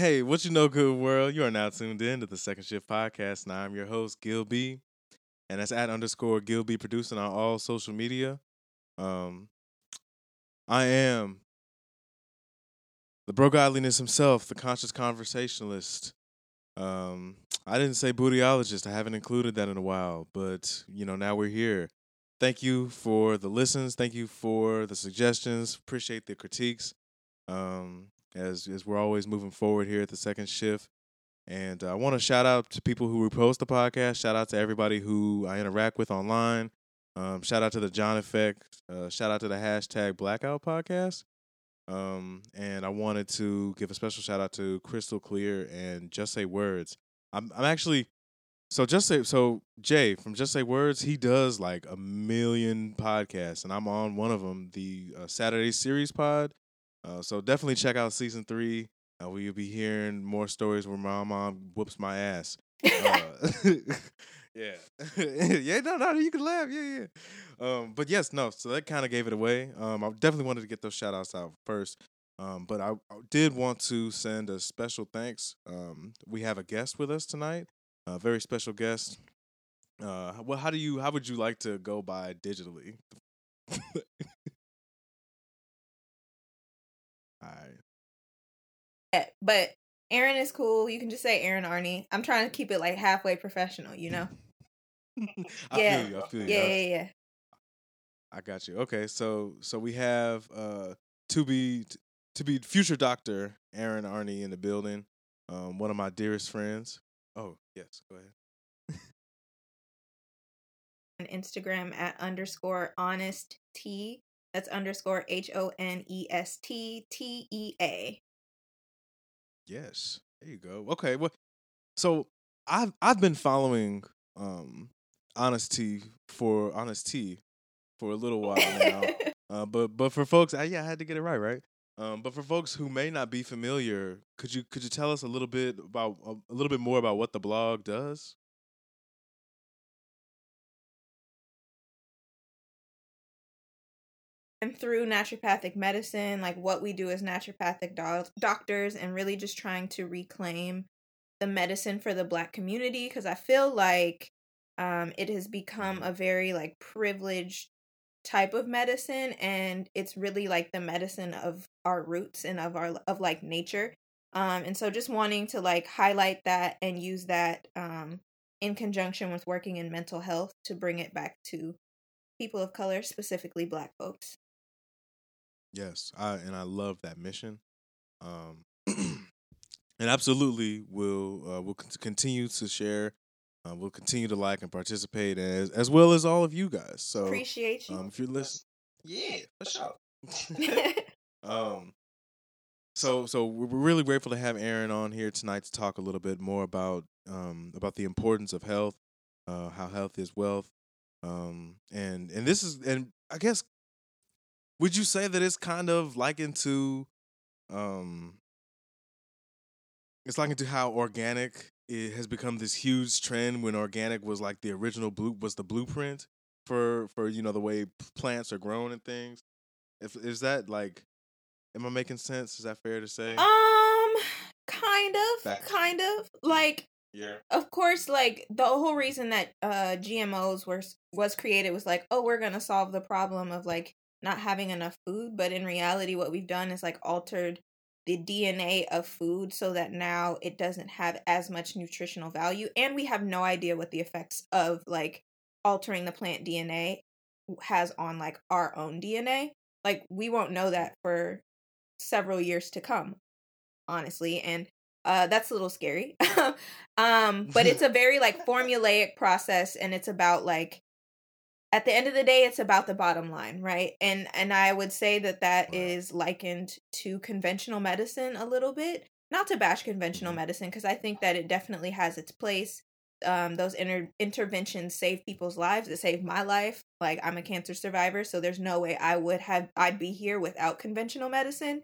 Hey, what you know, good world? You are now tuned in to the Second Shift Podcast, and I'm your host, Gil B. And that's at underscore Gil B producing on all social media. Um, I am the bro godliness himself, the conscious conversationalist. Um, I didn't say bootyologist. I haven't included that in a while, but you know, now we're here. Thank you for the listens. Thank you for the suggestions. Appreciate the critiques. Um, as as we're always moving forward here at the second shift. And uh, I want to shout out to people who repost the podcast. Shout out to everybody who I interact with online. Um, shout out to the John Effect. Uh, shout out to the hashtag Blackout Podcast. Um, and I wanted to give a special shout out to Crystal Clear and Just Say Words. I'm I'm actually so just say so Jay from Just Say Words. He does like a million podcasts, and I'm on one of them, the uh, Saturday Series Pod. Uh, so definitely check out season three. Uh, where you'll be hearing more stories where my mom whoops my ass. Uh, yeah, yeah, no, no, you can laugh, yeah, yeah. Um, but yes, no. So that kind of gave it away. Um, I definitely wanted to get those shout outs out first. Um, but I, I did want to send a special thanks. Um, we have a guest with us tonight, a very special guest. Uh, well, how do you? How would you like to go by digitally? But Erin is cool. You can just say Erin Arnie. I'm trying to keep it like halfway professional, you know? I yeah. feel you. I feel you. Yeah, yeah, yeah. I got you. Okay, so so we have uh to be to be future doctor Erin Arnie in the building. Um, one of my dearest friends. Oh yes, go ahead. On Instagram at underscore honest T. That's underscore H O N E S T T E A. Yes, there you go. Okay, well, so I've I've been following um honesty for honesty for a little while now. uh, but but for folks, I, yeah, I had to get it right, right? Um, but for folks who may not be familiar, could you could you tell us a little bit about a, a little bit more about what the blog does? And through naturopathic medicine, like what we do as naturopathic do- doctors, and really just trying to reclaim the medicine for the Black community, because I feel like um, it has become a very like privileged type of medicine, and it's really like the medicine of our roots and of our of like nature. Um, and so just wanting to like highlight that and use that um, in conjunction with working in mental health to bring it back to people of color, specifically Black folks. Yes, I and I love that mission. Um, and absolutely we'll uh, will continue to share. Uh, we'll continue to like and participate as as well as all of you guys. So Appreciate you. um, if you're listening, yeah, for sure. um, so so we're we're really grateful to have Erin on here tonight to talk a little bit more about um about the importance of health, uh, how health is wealth, um, and and this is and I guess would you say that it's kind of likened to um it's likened to how organic it has become this huge trend when organic was like the original blue was the blueprint for for you know the way plants are grown and things? If is that like am i making sense? Is that fair to say? Um, kind of, kind of. Like. yeah. Of course, like the whole reason that uh GMOs were was created was like, oh, we're gonna solve the problem of like not having enough food. But in reality, what we've done is like altered the DNA of food so that now it doesn't have as much nutritional value, and we have no idea what the effects of like altering the plant DNA has on like our own DNA. Like we won't know that for several years to come, honestly, and uh that's a little scary. um but it's a very like formulaic process and it's about like at the end of the day it's about the bottom line, right? And and I would say that that Right. is likened to conventional medicine a little bit. Not to bash conventional Mhm. medicine because I think that it definitely has its place um, those inter- interventions save people's lives. It saved my life. Like I'm a cancer survivor, so there's no way I would have I'd be here without conventional medicine.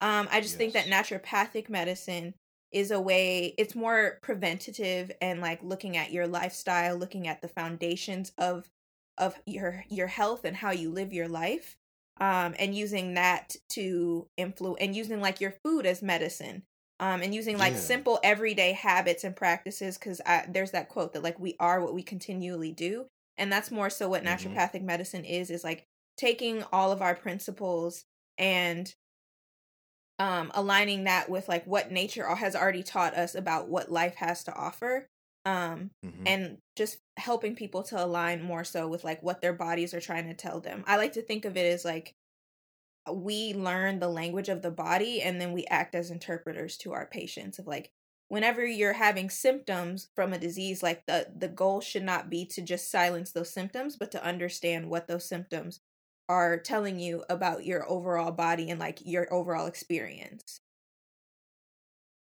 Um, I just think that naturopathic medicine is a way. It's more preventative and like looking at your lifestyle, looking at the foundations of of your your health and how you live your life, um, and using that to influence and using like your food as medicine um, and using like Yeah. simple everyday habits and practices because there's that quote that like we are what we continually do and that's more so what Mhm. naturopathic medicine is is like taking all of our principles and um aligning that with like what nature has already taught us about what life has to offer um Mhm. and just helping people to align more so with like what their bodies are trying to tell them i like to think of it as like we learn the language of the body and then we act as interpreters to our patients of like whenever you're having symptoms from a disease like the the goal should not be to just silence those symptoms but to understand what those symptoms are telling you about your overall body and like your overall experience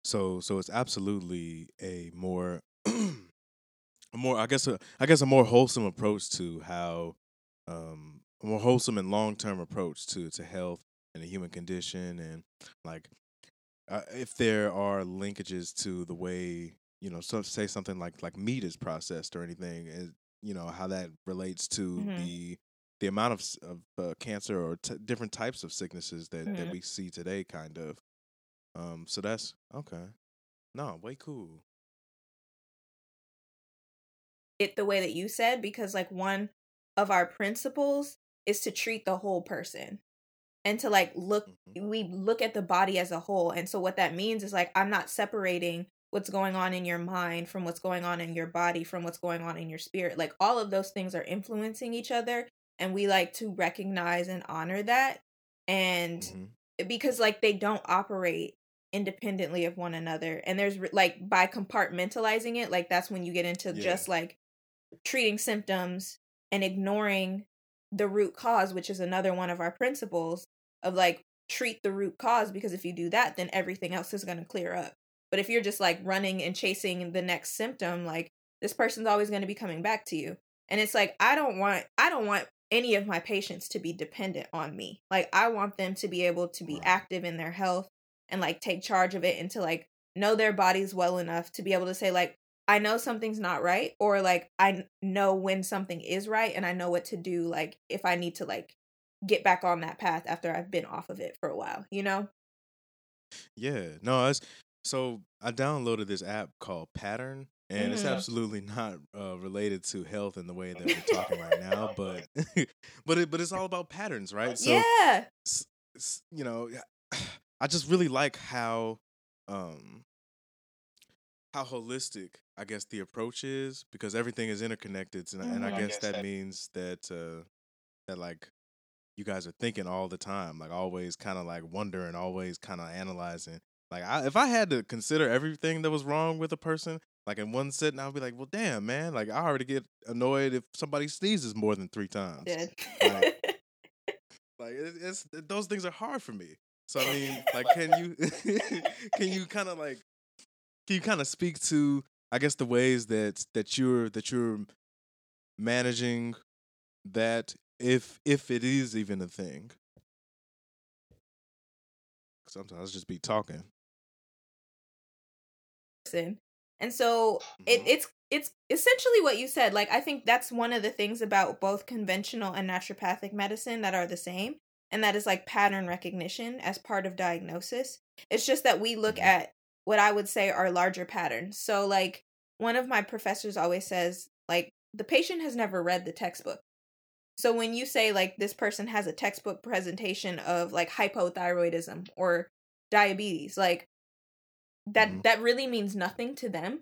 So so it's absolutely a more a more I guess a I guess a more wholesome approach to how um a more wholesome and long term approach to to health and the human condition and like uh, if there are linkages to the way you know so say something like like meat is processed or anything and you know how that relates to Mhm. the the amount of of uh, cancer or t- different types of sicknesses that that Mhm. we see today kind of um so that's okay no way cool it the way that you said because like one of our principles is to treat the whole person and to like look Mhm. we look at the body as a whole and so what that means is like i'm not separating what's going on in your mind from what's going on in your body from what's going on in your spirit like all of those things are influencing each other and we like to recognize and honor that and Mhm. because like they don't operate independently of one another and there's like by compartmentalizing it like that's when you get into Yeah. just like treating symptoms and ignoring the root cause which is another one of our principles of like treat the root cause because if you do that then everything else is going to clear up. But if you're just like running and chasing the next symptom like this person's always going to be coming back to you. And it's like i don't want i don't want any of my patients to be dependent on me. Like i want them to be able to be active in their health and like take charge of it and to like know their bodies well enough to be able to say like i know something's not right or like i know when something is right and i know what to do like if i need to like get back on that path after i've been off of it for a while you know Yeah, no, it's so I downloaded this app called Pattern, and it's Mhm. absolutely not uh, related to health in the way that we're talking right now, but but it but it's all about patterns, right? So yeah you know, I just really like how um how holistic I guess the approach is because everything is interconnected, and, and I Mhm. guess that means that uh that like you guys are thinking all the time, like always kind of like wondering, always kind of analyzing. Like I, if I had to consider everything that was wrong with a person, like in one sitting, I'd be like, well, damn, man, like I already get annoyed if somebody sneezes more than three times. did Like- Like it, it's those things are hard for me. So I mean, like, can you can you kind of like can you kind of speak to I guess the ways that that you're that you're managing that if if it is even a thing. Sometimes just be talking. And so it, Mhm. it's it's essentially what you said. Like I think that's one of the things about both conventional and naturopathic medicine that are the same, and that is like pattern recognition as part of diagnosis. It's just that we look Mhm. at what I would say are larger patterns. So like one of my professors always says like the patient has never read the textbook. So when you say like this person has a textbook presentation of like hypothyroidism or diabetes, like that Mhm. that really means nothing to them.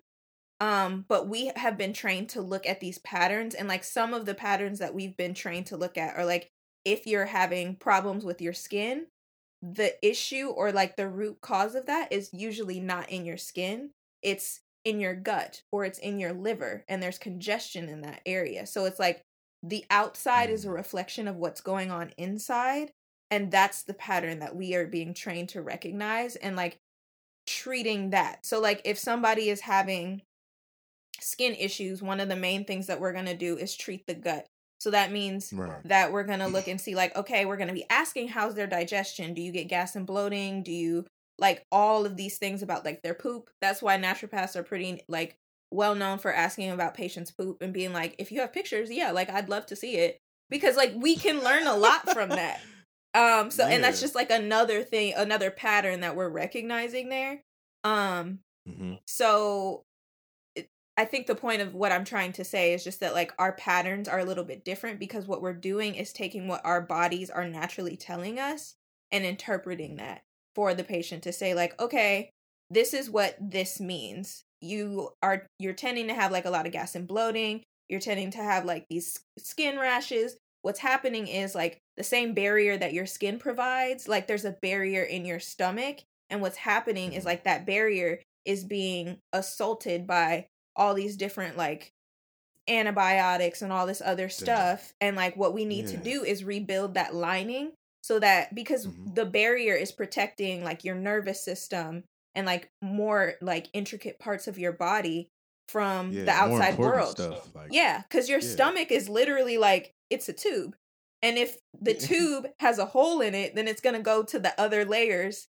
Um but we have been trained to look at these patterns and like some of the patterns that we've been trained to look at are like if you're having problems with your skin, the issue or like the root cause of that is usually not in your skin. It's in your gut or it's in your liver and there's congestion in that area. So it's like the outside is a Mm. reflection of what's going on inside and that's the pattern that we are being trained to recognize and like treating that. So like if somebody is having skin issues, one of the main things that we're going to do is treat the gut. So that means Right. that we're going to look and see like okay, we're going to be asking how's their digestion? Do you get gas and bloating? Do you like all of these things about like their poop? That's why naturopaths are pretty like well known for asking about patients' poop and being like if you have pictures, yeah, like I'd love to see it because like we can learn a lot from that. Um so and that's just like another thing, another pattern that we're recognizing there. Um hmm so I think the point of what I'm trying to say is just that like our patterns are a little bit different because what we're doing is taking what our bodies are naturally telling us and interpreting that for the patient to say like okay this is what this means. You are you're tending to have like a lot of gas and bloating. You're tending to have like these skin rashes. What's happening is like the same barrier that your skin provides like there's a barrier in your stomach. And what's happening is Mhm. like that barrier is being assaulted by all these different like antibiotics and all this other stuff and like what we need to do is rebuild that lining so that because Mhm. the barrier is protecting like your nervous system and like more like intricate parts of your body from Yeah, the outside world Stuff, like, yeah, because your Yeah. stomach is literally like it's a tube. And if the tube has a hole in it, then it's gonna go to the other layers.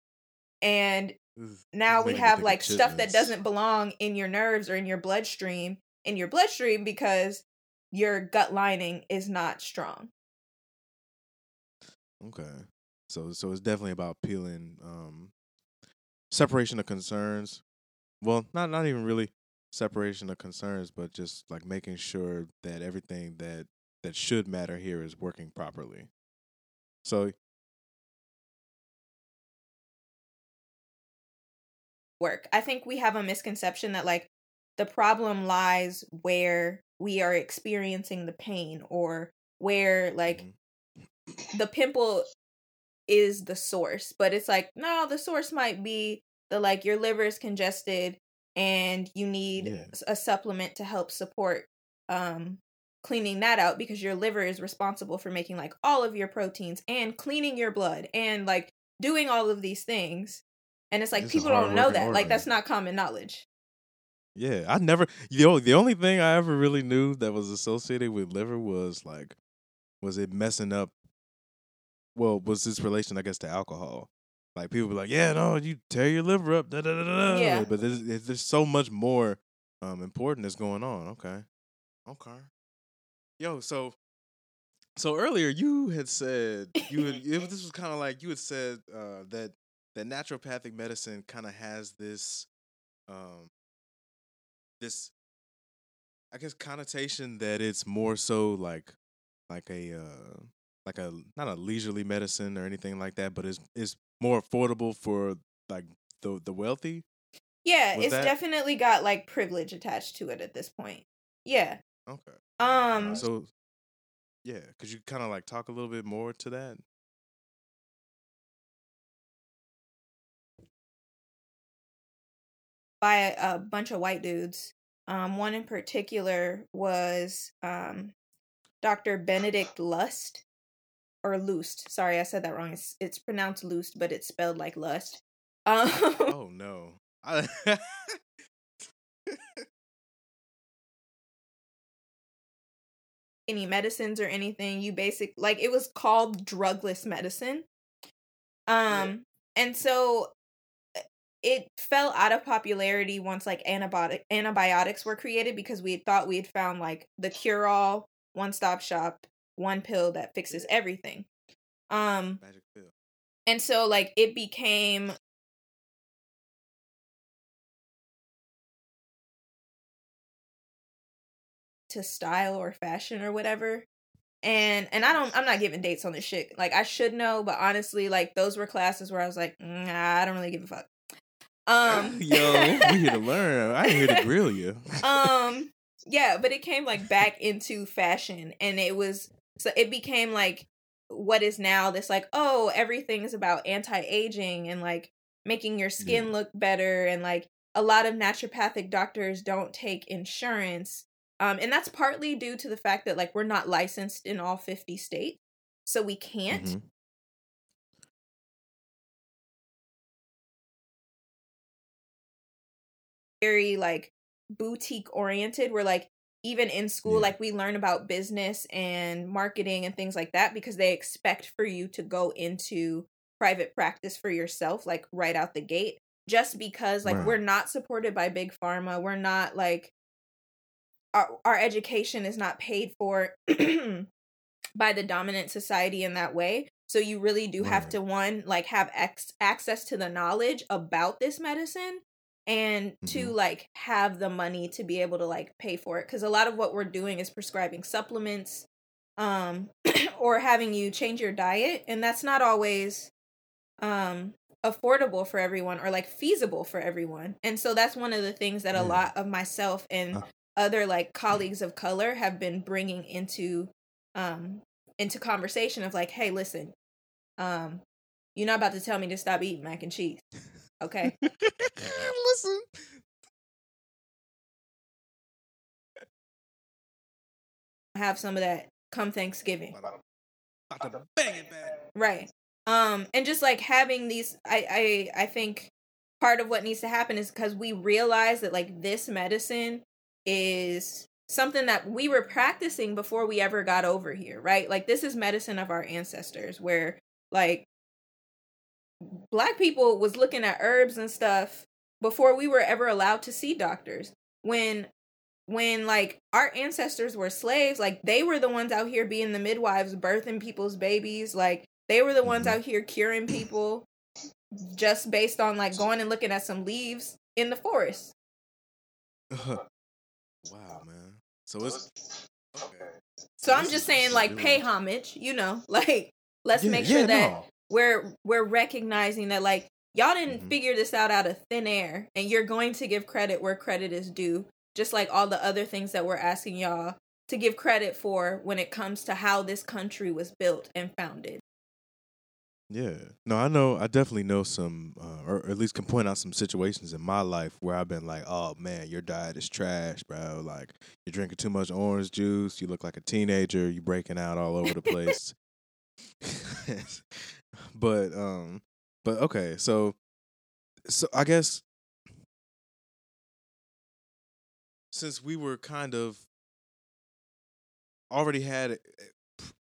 And is- now we have like stuff that doesn't belong in your nerves or in your bloodstream in your bloodstream because your gut lining is not strong. Okay. So so it's definitely about peeling um separation of concerns. Well, not not even really separation of concerns, but just like making sure that everything that that should matter here is working properly. So Work. I think we have a misconception that like the problem lies where we are experiencing the pain or where like mhm. the pimple is the source but it's like no the source might be the like your liver is congested and you need Yeah. a supplement to help support um cleaning that out because your liver is responsible for making like all of your proteins and cleaning your blood and like doing all of these things and it's like It's people don't know that like that's not common knowledge Yeah, I never. The only, the only thing I ever really knew that was associated with liver was like, was it messing up? Well, was this relation, I guess, to alcohol? Like people be like, yeah, no, you tear your liver up, da da da da. Yeah. But there's, there's so much more um important that's going on. Okay, okay. Yo, so so earlier you had said you had, this was kind of like you had said uh, that that naturopathic medicine kind of has this um this I guess connotation that it's more so like like a uh like a not a leisurely medicine or anything like that, but it's it's more affordable for like the the wealthy. yeah Was it's that- definitely got like privilege attached to it at this point yeah Okay. um So yeah, could you kind of like talk a little bit more to that? By a, a bunch of white dudes. Um, one in particular was um, Dr. Benedict Lust or Lust. Sorry, I said that wrong. It's it's pronounced Lust, but it's spelled like lust. Um, oh no. I, any medicines or anything. You basic like it was called drugless medicine. Um, and so it fell out of popularity once like antibiotic antibiotics were created because we thought we had found like the cure all one stop shop one pill that fixes everything. Um Magic pill. and so like it became to style or fashion or whatever. And and i don't i'm not giving dates on this shit. Like i should know but honestly like those were classes where i was like nah, i don't really give a fuck um Yo, we here to learn. I ain't here to grill you. um yeah but it came like back into fashion and it was so it became like what is now this like oh everything is about anti-aging and like making your skin Yeah. look better and like a lot of naturopathic doctors don't take insurance um and that's partly due to the fact that like we're not licensed in all 50 states so we can't Mhm. Very like boutique oriented where like even in school Yeah. like we learn about business and marketing and things like that because they expect for you to go into private practice for yourself like right out the gate just because like Right. we're not supported by big pharma we're not like our our education is not paid for by the dominant society in that way so you really do have to one like have ex- access to the knowledge about this medicine and to Mhm. like have the money to be able to like pay for it because a lot of what we're doing is prescribing supplements um or having you change your diet and that's not always um affordable for everyone or like feasible for everyone and so that's one of the things that a lot of myself and Uh. other like colleagues of color have been bringing into um into conversation of like hey listen um you're not about to tell me to stop eating mac and cheese okay Listen. have some of that come thanksgiving About to bang it back. right um and just like having these i i i think part of what needs to happen is because we realize that like this medicine is something that we were practicing before we ever got over here right like this is medicine of our ancestors where like black people was looking at herbs and stuff before we were ever allowed to see doctors when when like our ancestors were slaves like they were the ones out here being the midwives birthing people's babies like they were the ones Mhm. out here curing people just based on like going and looking at some leaves in the forest wow, man. So it's okay. so i'm just saying like pay homage you know like let's Yeah, make sure yeah, that no. We're we're recognizing that like y'all didn't Mhm. figure this out out of thin air and you're going to give credit where credit is due just like all the other things that we're asking y'all to give credit for when it comes to how this country was built and founded Yeah. No, I know. I definitely know some, uh, or at least can point out some situations in my life where I've been like, "Oh man, your diet is trash, bro. Like you're drinking too much orange juice. You look like a teenager. You're breaking out all over the place." but um, but okay. So, so I guess since we were kind of already had.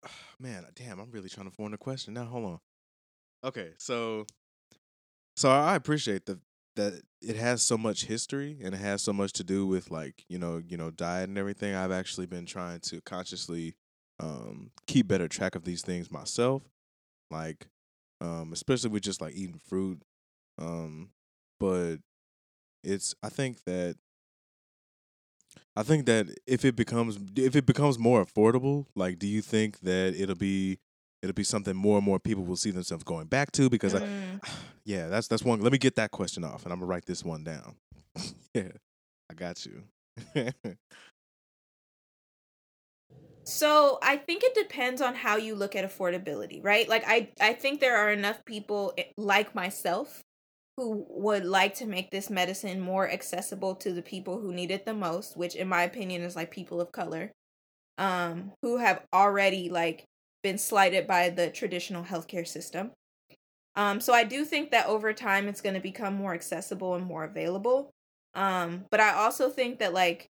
Man, damn, I'm really trying to form a question now. Hold on. Okay, so so I appreciate that that it has so much history and it has so much to do with like you know you know diet and everything. I've actually been trying to consciously um, keep better track of these things myself, like um, especially with just like eating fruit. Um, but it's I think that I think that if it becomes if it becomes more affordable, like do you think that it'll be it'll be something more and more people will see themselves going back to because I, Mm. yeah, that's that's one. Let me get that question off, and I'm gonna write this one down. yeah, I got you. So I think it depends on how you look at affordability, right? Like I I think there are enough people eh, like myself who would like to make this medicine more accessible to the people who need it the most, which in my opinion is like people of color um who have already like been slighted by the traditional healthcare system. Um so I do think that over time it's going to become more accessible and more available. Um but I also think that like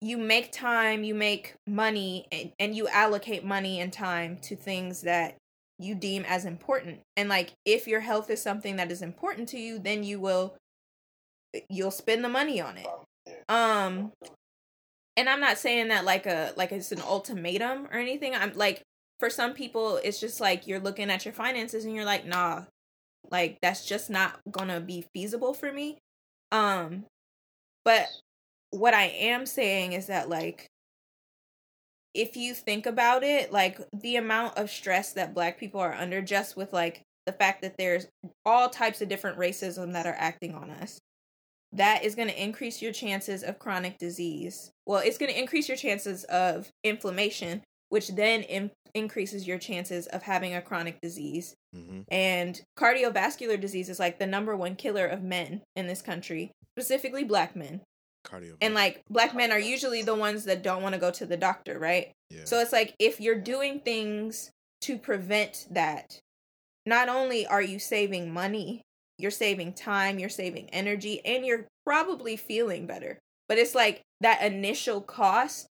you make time, you make money, and, and you allocate money and time to things that you deem as important. And like, if your health is something that is important to you, then you will, you'll spend the money on it. Um, and I'm not saying that like a like it's an ultimatum or anything. I'm like, for some people, it's just like you're looking at your finances and you're like, nah, like that's just not gonna be feasible for me. Um, but what I am saying is that like if you think about it, like the amount of stress that black people are under just with like the fact that there's all types of different racism that are acting on us. That is going to increase your chances of chronic disease. Well, it's going to increase your chances of inflammation, which then in- increases your chances of having a chronic disease. hmm And cardiovascular disease is like the number one killer of men in this country, specifically black men. Cardio. And like black men are usually the ones that don't want to go to the doctor, right? yeah. So it's like if you're doing things to prevent that, not only are you saving money, you're saving time, you're saving energy, and you're probably feeling better. But it's like that initial cost,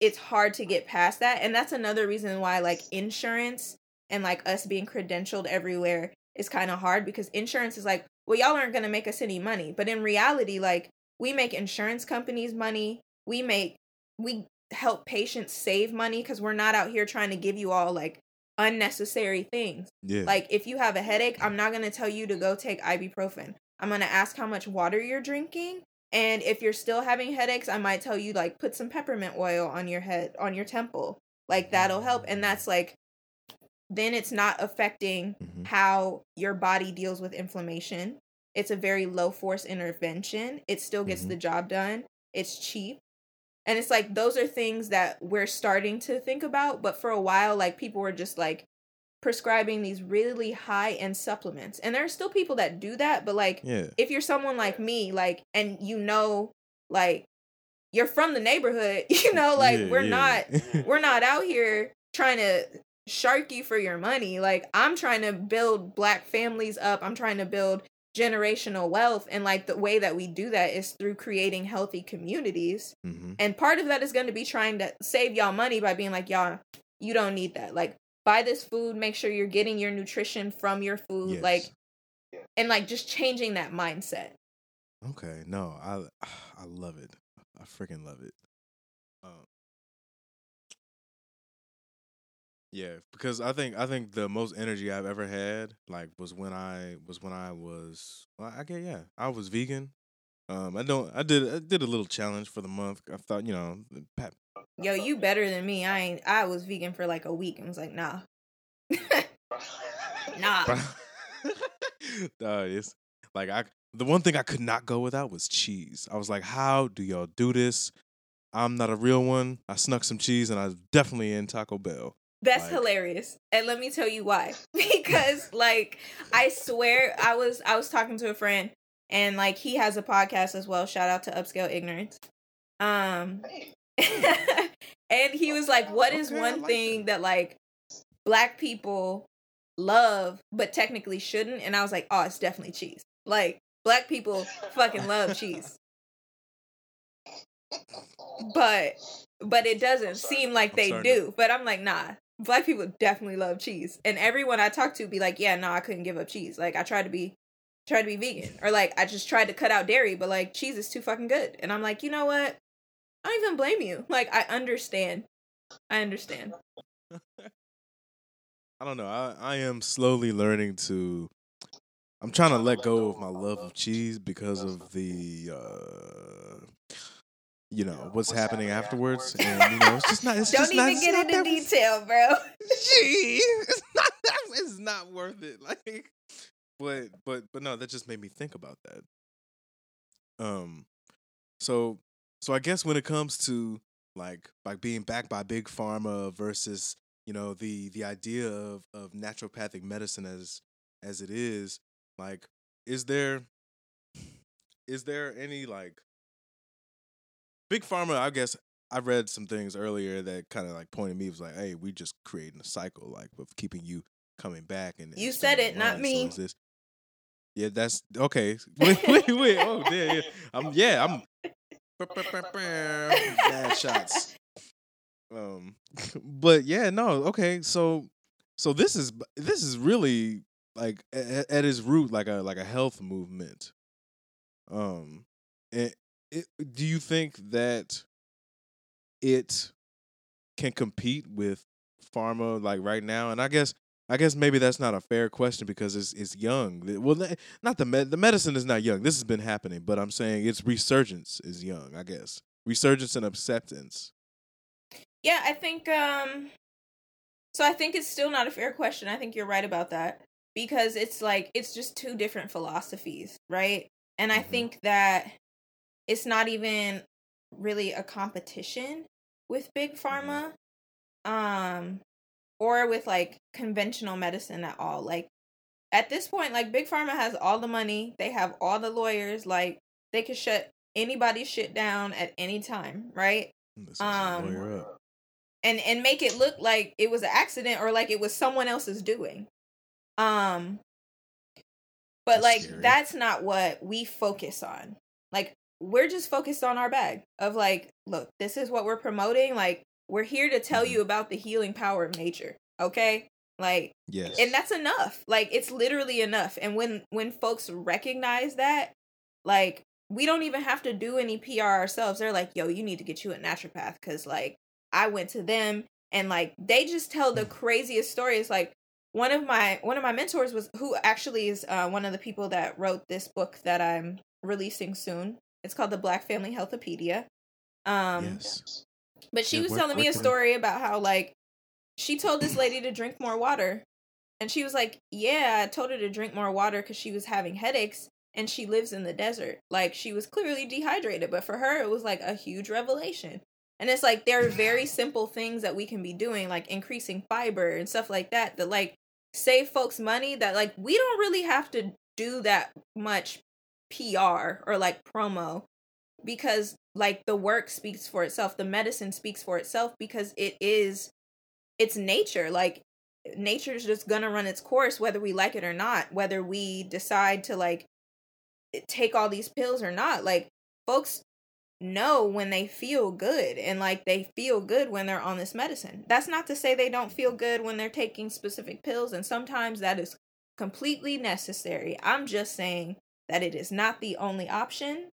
it's hard to get past that. And that's another reason why like insurance and like us being credentialed everywhere is kind of hard because insurance is like, well, y'all aren't going to make us any money. But in reality, like we make insurance companies money. We make, we help patients save money because we're not out here trying to give you all like unnecessary things. yeah. Like if you have a headache, I'm not going to tell you to go take ibuprofen. I'm going to ask how much water you're drinking. And if you're still having headaches, I might tell you like put some peppermint oil on your head, on your temple. Like that'll help. And that's like then it's not affecting Mhm. how your body deals with inflammation. It's a very low force intervention. It still gets Mhm. the job done. It's cheap. And it's like those are things that we're starting to think about, but for a while like people were just like prescribing these really high end supplements. And there are still people that do that, but like Yeah. if you're someone like me, like, and you know, like, you're from the neighborhood, you know, like, Yeah, we're yeah. not, we're not out here trying to shark you for your money. Like, I'm trying to build black families up. I'm trying to build generational wealth. And like, the way that we do that is through creating healthy communities. hmm And part of that is going to be trying to save y'all money by being like, y'all, you don't need that. Like, buy this food, make sure you're getting your nutrition from your food. Yes. Like, and like just changing that mindset. Okay, no, I I love it. I freaking love it. Yeah, because I think I think the most energy I've ever had like was when I was when I was well, I get yeah I was vegan. Um, I don't I did I did a little challenge for the month. I thought you know pat Yo, you better than me. I ain't. I was vegan for like a week and was like, nah, nah. uh, it's like I the one thing I could not go without was cheese. I was like, how do y'all do this? I'm not a real one. I snuck some cheese and I was definitely in Taco Bell. That's Like- hilarious. And let me tell you why. because like I swear I was I was talking to a friend and like he has a podcast as well. Shout out to Upscale Ignorance. Um and he was like, What is one thing that like black people love but technically shouldn't? And I was like, Oh, it's definitely cheese. Like black people fucking love cheese. But but it doesn't seem like they do. But I'm like, nah, black people definitely love cheese. And everyone I talk to be like, yeah, no, I couldn't give up cheese. Like I tried to be tried to be vegan. Or like I just tried to cut out dairy, but like cheese is too fucking good. And I'm like, you know what? I don't even blame you. Like I understand. I understand. I don't know. I, I am slowly learning to. I'm trying to let go of my love of cheese because of the, uh, you know, what's happening afterwards, and you know, it's just not. It's don't just not, even it's get into detail, bro. cheese. It's not that. It's not worth it. Like, but but but no, that just made me think about that. Um, so so I guess when it comes to like like being backed by big pharma versus you know the the idea of of naturopathic medicine as as it is, like, is there is there any like big pharma? I guess I read some things earlier that kind of like pointed me was like, hey, we just creating a cycle like of keeping you coming back and You and said it, not me. So yeah, that's okay. Wait, wait, wait. Oh, yeah, yeah. I'm yeah, I'm bad shots. Um, but yeah, no, okay. So, so this is this is really like at, at its root like a like a health movement. Um, and it, do you think that it can compete with pharma like right now? And I guess I guess maybe that's not a fair question because it's it's young. Well, not the med- the medicine is not young. This has been happening, but I'm saying its resurgence is young. I guess resurgence and acceptance. Yeah, I think um so I think it's still not a fair question. I think you're right about that because it's like it's just two different philosophies, right? And I Mhm. think that it's not even really a competition with big pharma um or with like conventional medicine at all. Like at this point like big pharma has all the money, they have all the lawyers, like they can shut anybody's shit down at any time, right? Um, and and make it look like it was an accident or like it was someone else's doing um but That's like scary. that's not what we focus on like we're just focused on our bag of like look this is what we're promoting like we're here to tell Mhm. you about the healing power of nature okay like Yes, and that's enough like it's literally enough and when when folks recognize that like we don't even have to do any pr ourselves they're like yo you need to get you a naturopath because like i went to them and like they just tell the craziest stories like one of my one of my mentors was who actually is uh, one of the people that wrote this book that I'm releasing soon. It's called the Black Family Healthopedia. Um, yes. But she Yeah, was telling me a story about how like she told this lady to drink more water, and she was like, "Yeah, I told her to drink more water because she was having headaches." And she lives in the desert. Like she was clearly dehydrated, but for her it was like a huge revelation. And it's like there are very simple things that we can be doing, like increasing fiber and stuff like that, that like save folks money. That like we don't really have to do that much PR or like promo because like the work speaks for itself, the medicine speaks for itself because it is it's nature. Like nature's just gonna run its course whether we like it or not, whether we decide to like eh, take all these pills or not. Like folks know when they feel good and like they feel good when they're on this medicine. That's not to say they don't feel good when they're taking specific pills and sometimes that is completely necessary. I'm just saying that it is not the only option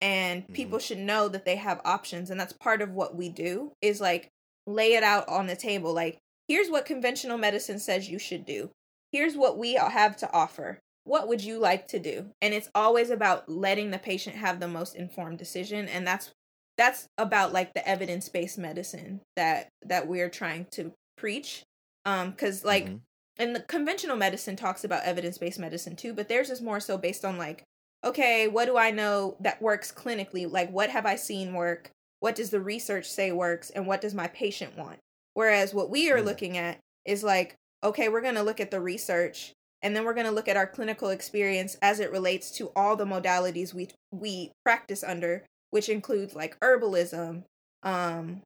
and people should know that they have options and that's part of what we do is like lay it out on the table like here's what conventional medicine says you should do. Here's what we have to offer what would you like to do and it's always about letting the patient have the most informed decision and that's that's about like the evidence-based medicine that that we're trying to preach um cuz like Mhm. And the conventional medicine talks about evidence-based medicine too but theirs is more so based on like okay what do i know that works clinically? Like what have i seen work? What does the research say works? And what does my patient want? Whereas what we are Yeah. looking at is like okay we're going to look at the research and then we're going to look at our clinical experience as it relates to all the modalities we we practice under which includes like herbalism um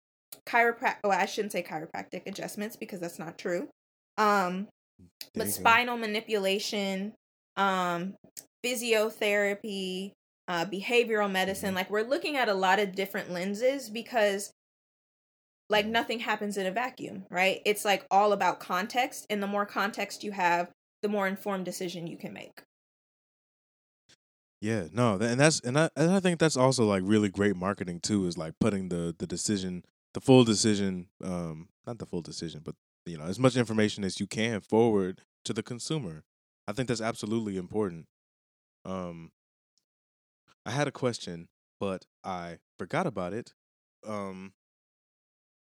chiroprac well i shouldn't say chiropractic adjustments because that's not true. Um There but spinal manipulation um physiotherapy uh behavioral medicine Mhm. like we're looking at a lot of different lenses because like nothing happens in a vacuum right it's like all about context and the more context you have the more informed decision you can make Yeah, no, and that's and I and I think that's also like really great marketing too. Is like putting the the decision, the full decision, um, not the full decision, but you know, as much information as you can forward to the consumer. I think that's absolutely important. Um, I had a question, but I forgot about it. Um,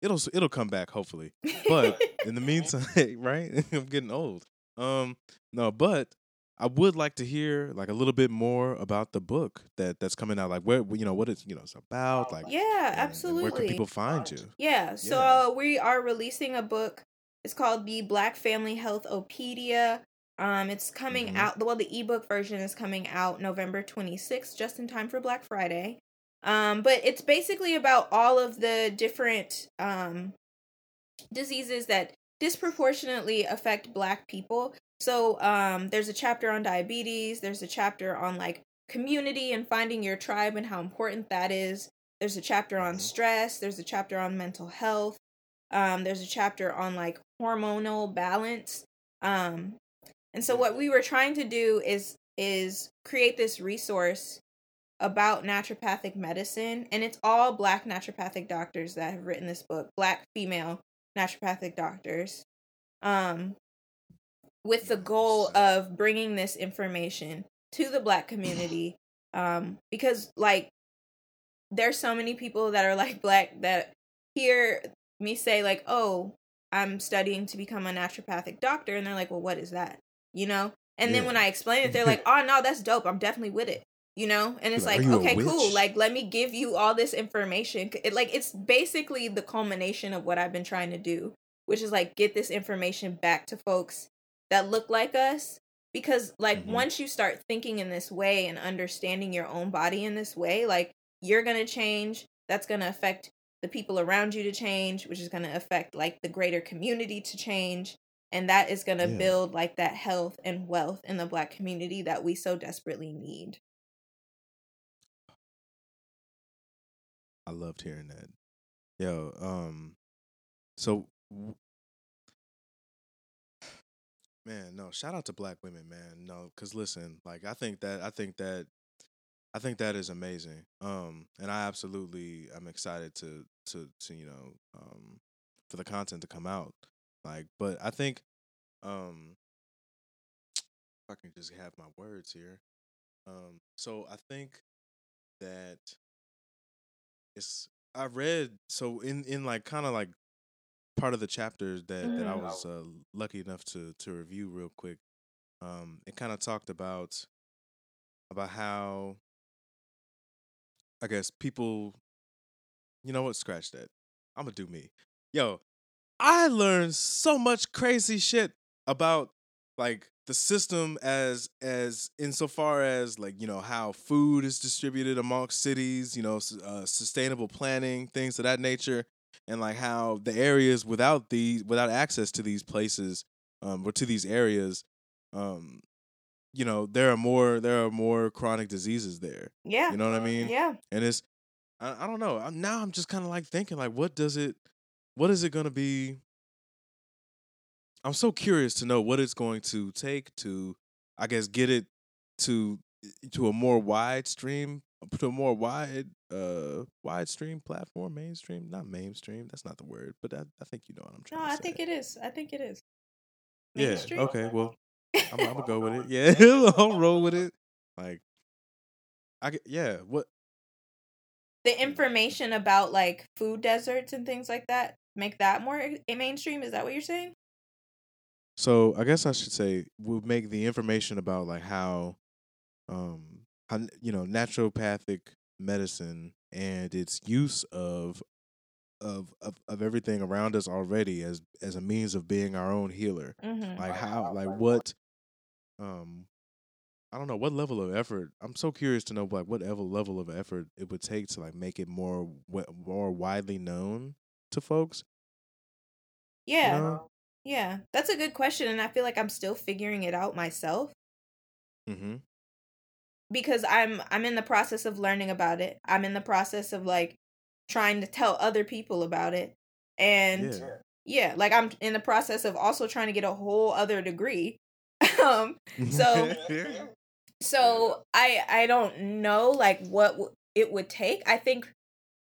it'll it'll come back hopefully. But in the meantime, right? I'm getting old. Um, no, but I would like to hear like a little bit more about the book that that's coming out. Like where you know what it's you know it's about. Like yeah and- and absolutely where can people find you? Yeah, so Yeah. Uh, we are releasing a book. It's called the Black Family Healthopedia. Um, it's coming Mhm. out. Well, the ebook version is coming out November 26th, just in time for Black Friday. Um, but it's basically about all of the different um diseases that disproportionately affect Black people. So um, there's a chapter on diabetes. There's a chapter on like community and finding your tribe and how important that is. There's a chapter on Mhm. stress. There's a chapter on mental health. Um, there's a chapter on like hormonal balance. Um, and so what we were trying to do is is create this resource about naturopathic medicine, and it's all Black naturopathic doctors that have written this book. Black female naturopathic doctors. Um, with the goal of bringing this information to the black community um because like there's so many people that are like black that hear me say like oh i'm studying to become a naturopathic doctor and they're like well what is that? You know? And then when i explain it they're like oh no that's dope. I'm definitely with it. You know? And it's Like, like, "Are you a okay cool. like let me give you all this information. It, like it's basically the culmination of what i've been trying to do which is like get this information back to folks that look like us because like Mhm. once you start thinking in this way and understanding your own body in this way like you're going to change. That's going to affect the people around you to change which is going to affect like the greater community to change and that is going to Yeah. build like that health and wealth in the black community that we so desperately need I loved hearing that. Yo, um, so w- man, no, shout out to black women, man. No, cause listen, like I think that I think that I think that is amazing. Um, and I absolutely I'm excited to to to you know um for the content to come out. Like, but I think Um, if I can just have my words here. Um, so I think that it's I read so in in like kind of like part of the chapters that that I Mhm. was uh, lucky enough to to review real quick. Um, it kind of talked about about how I guess people, you know what, scratch that. I'm gonna do me. Yo, I learned so much crazy shit about like the system as as insofar as like you know how food is distributed amongst cities, you know, uh, sustainable planning, things of that nature, and like how the areas without these without access to these places um, or to these areas, um, you know, there are more there are more chronic diseases there. Yeah. You know what I mean? Yeah. and it's I, I don't know I'm, now i'm just kind of like thinking like what does it what is it going to be i'm so curious to know what it's going to take to i guess get it to to a more wide stream to a more wide uh wide stream platform mainstream not mainstream that's not the word but i, I think you know what i'm No, trying to I say think it is. I think it is. yeah okay well i'm, I'm gonna go with it yeah i'll roll with it like i get yeah what the information about like food deserts and things like that make that more mainstream. Is that what you're saying? So I guess I should say we'll make the information about like how, um, how you know naturopathic medicine and its use of, of of of everything around us already as as a means of being our own healer. Mm-hmm. Like how, like what, um, I don't know what level of effort. I'm so curious to know like what level level of effort it would take to like make it more more widely known to folks. you Yeah. know? Yeah. That's a good question. And I feel like I'm still figuring it out myself Mm-hmm. because I'm I'm in the process of learning about it. I'm in the process of like trying to tell other people about it. And Yeah. yeah, like I'm in the process of also trying to get a whole other degree. Um So- so i i don't know like what w- it would take. I think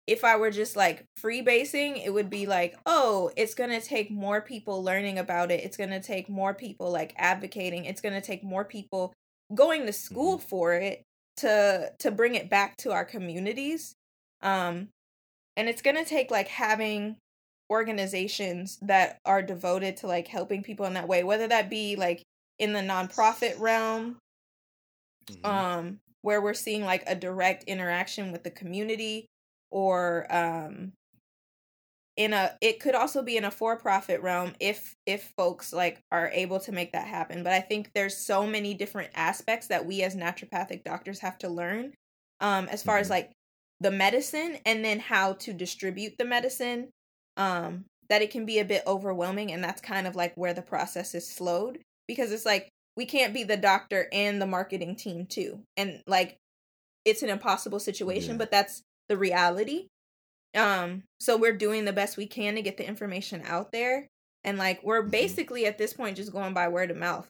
if i were just like freebasing it would be like oh it's gonna take more people learning about it. It's gonna take more people like advocating. It's gonna take more people going to school for it to to bring it back to our communities. Um and it's gonna take like having organizations that are devoted to like helping people in that way whether that be like in the nonprofit realm Mhm. um where we're seeing like a direct interaction with the community or um in a it could also be in a for-profit realm if if folks like are able to make that happen but i think there's so many different aspects that we as naturopathic doctors have to learn um as far as Mhm. like the medicine and then how to distribute the medicine um that it can be a bit overwhelming and that's kind of like where the process is slowed because it's like we can't be the doctor and the marketing team too and like it's an impossible situation Yeah. but that's the reality um so we're doing the best we can to get the information out there and like we're Mhm. basically at this point just going by word of mouth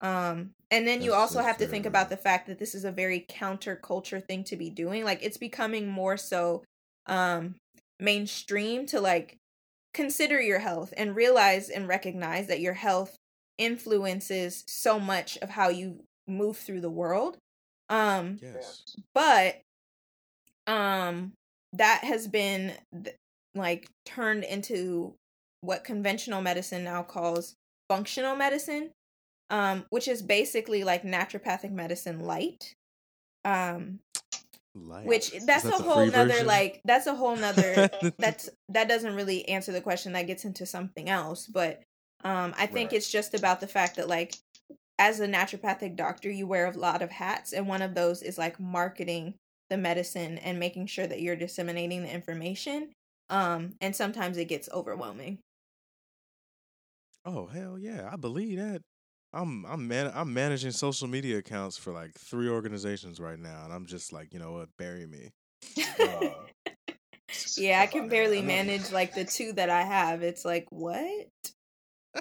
um and then you also that's have to think about the fact that this is a very counterculture thing to be doing like it's becoming more so um mainstream to like consider your health and realize and recognize that your health influences so much of how you move through the world um Yes. but um that has been th- like turned into what conventional medicine now calls functional medicine um which is basically like naturopathic medicine light um Light. which that's that a whole nother version? like that's a whole nother that's that doesn't really answer the question that gets into something else but um i think Right. it's just about the fact that like as a naturopathic doctor you wear a lot of hats and one of those is like marketing the medicine and making sure that you're disseminating the information um and sometimes it gets overwhelming Oh hell yeah, I believe that. I'm I'm man I'm managing social media accounts for like three organizations right now, and I'm just like, you know what, bury me. Uh, yeah i can barely man. manage like the two that i have it's like what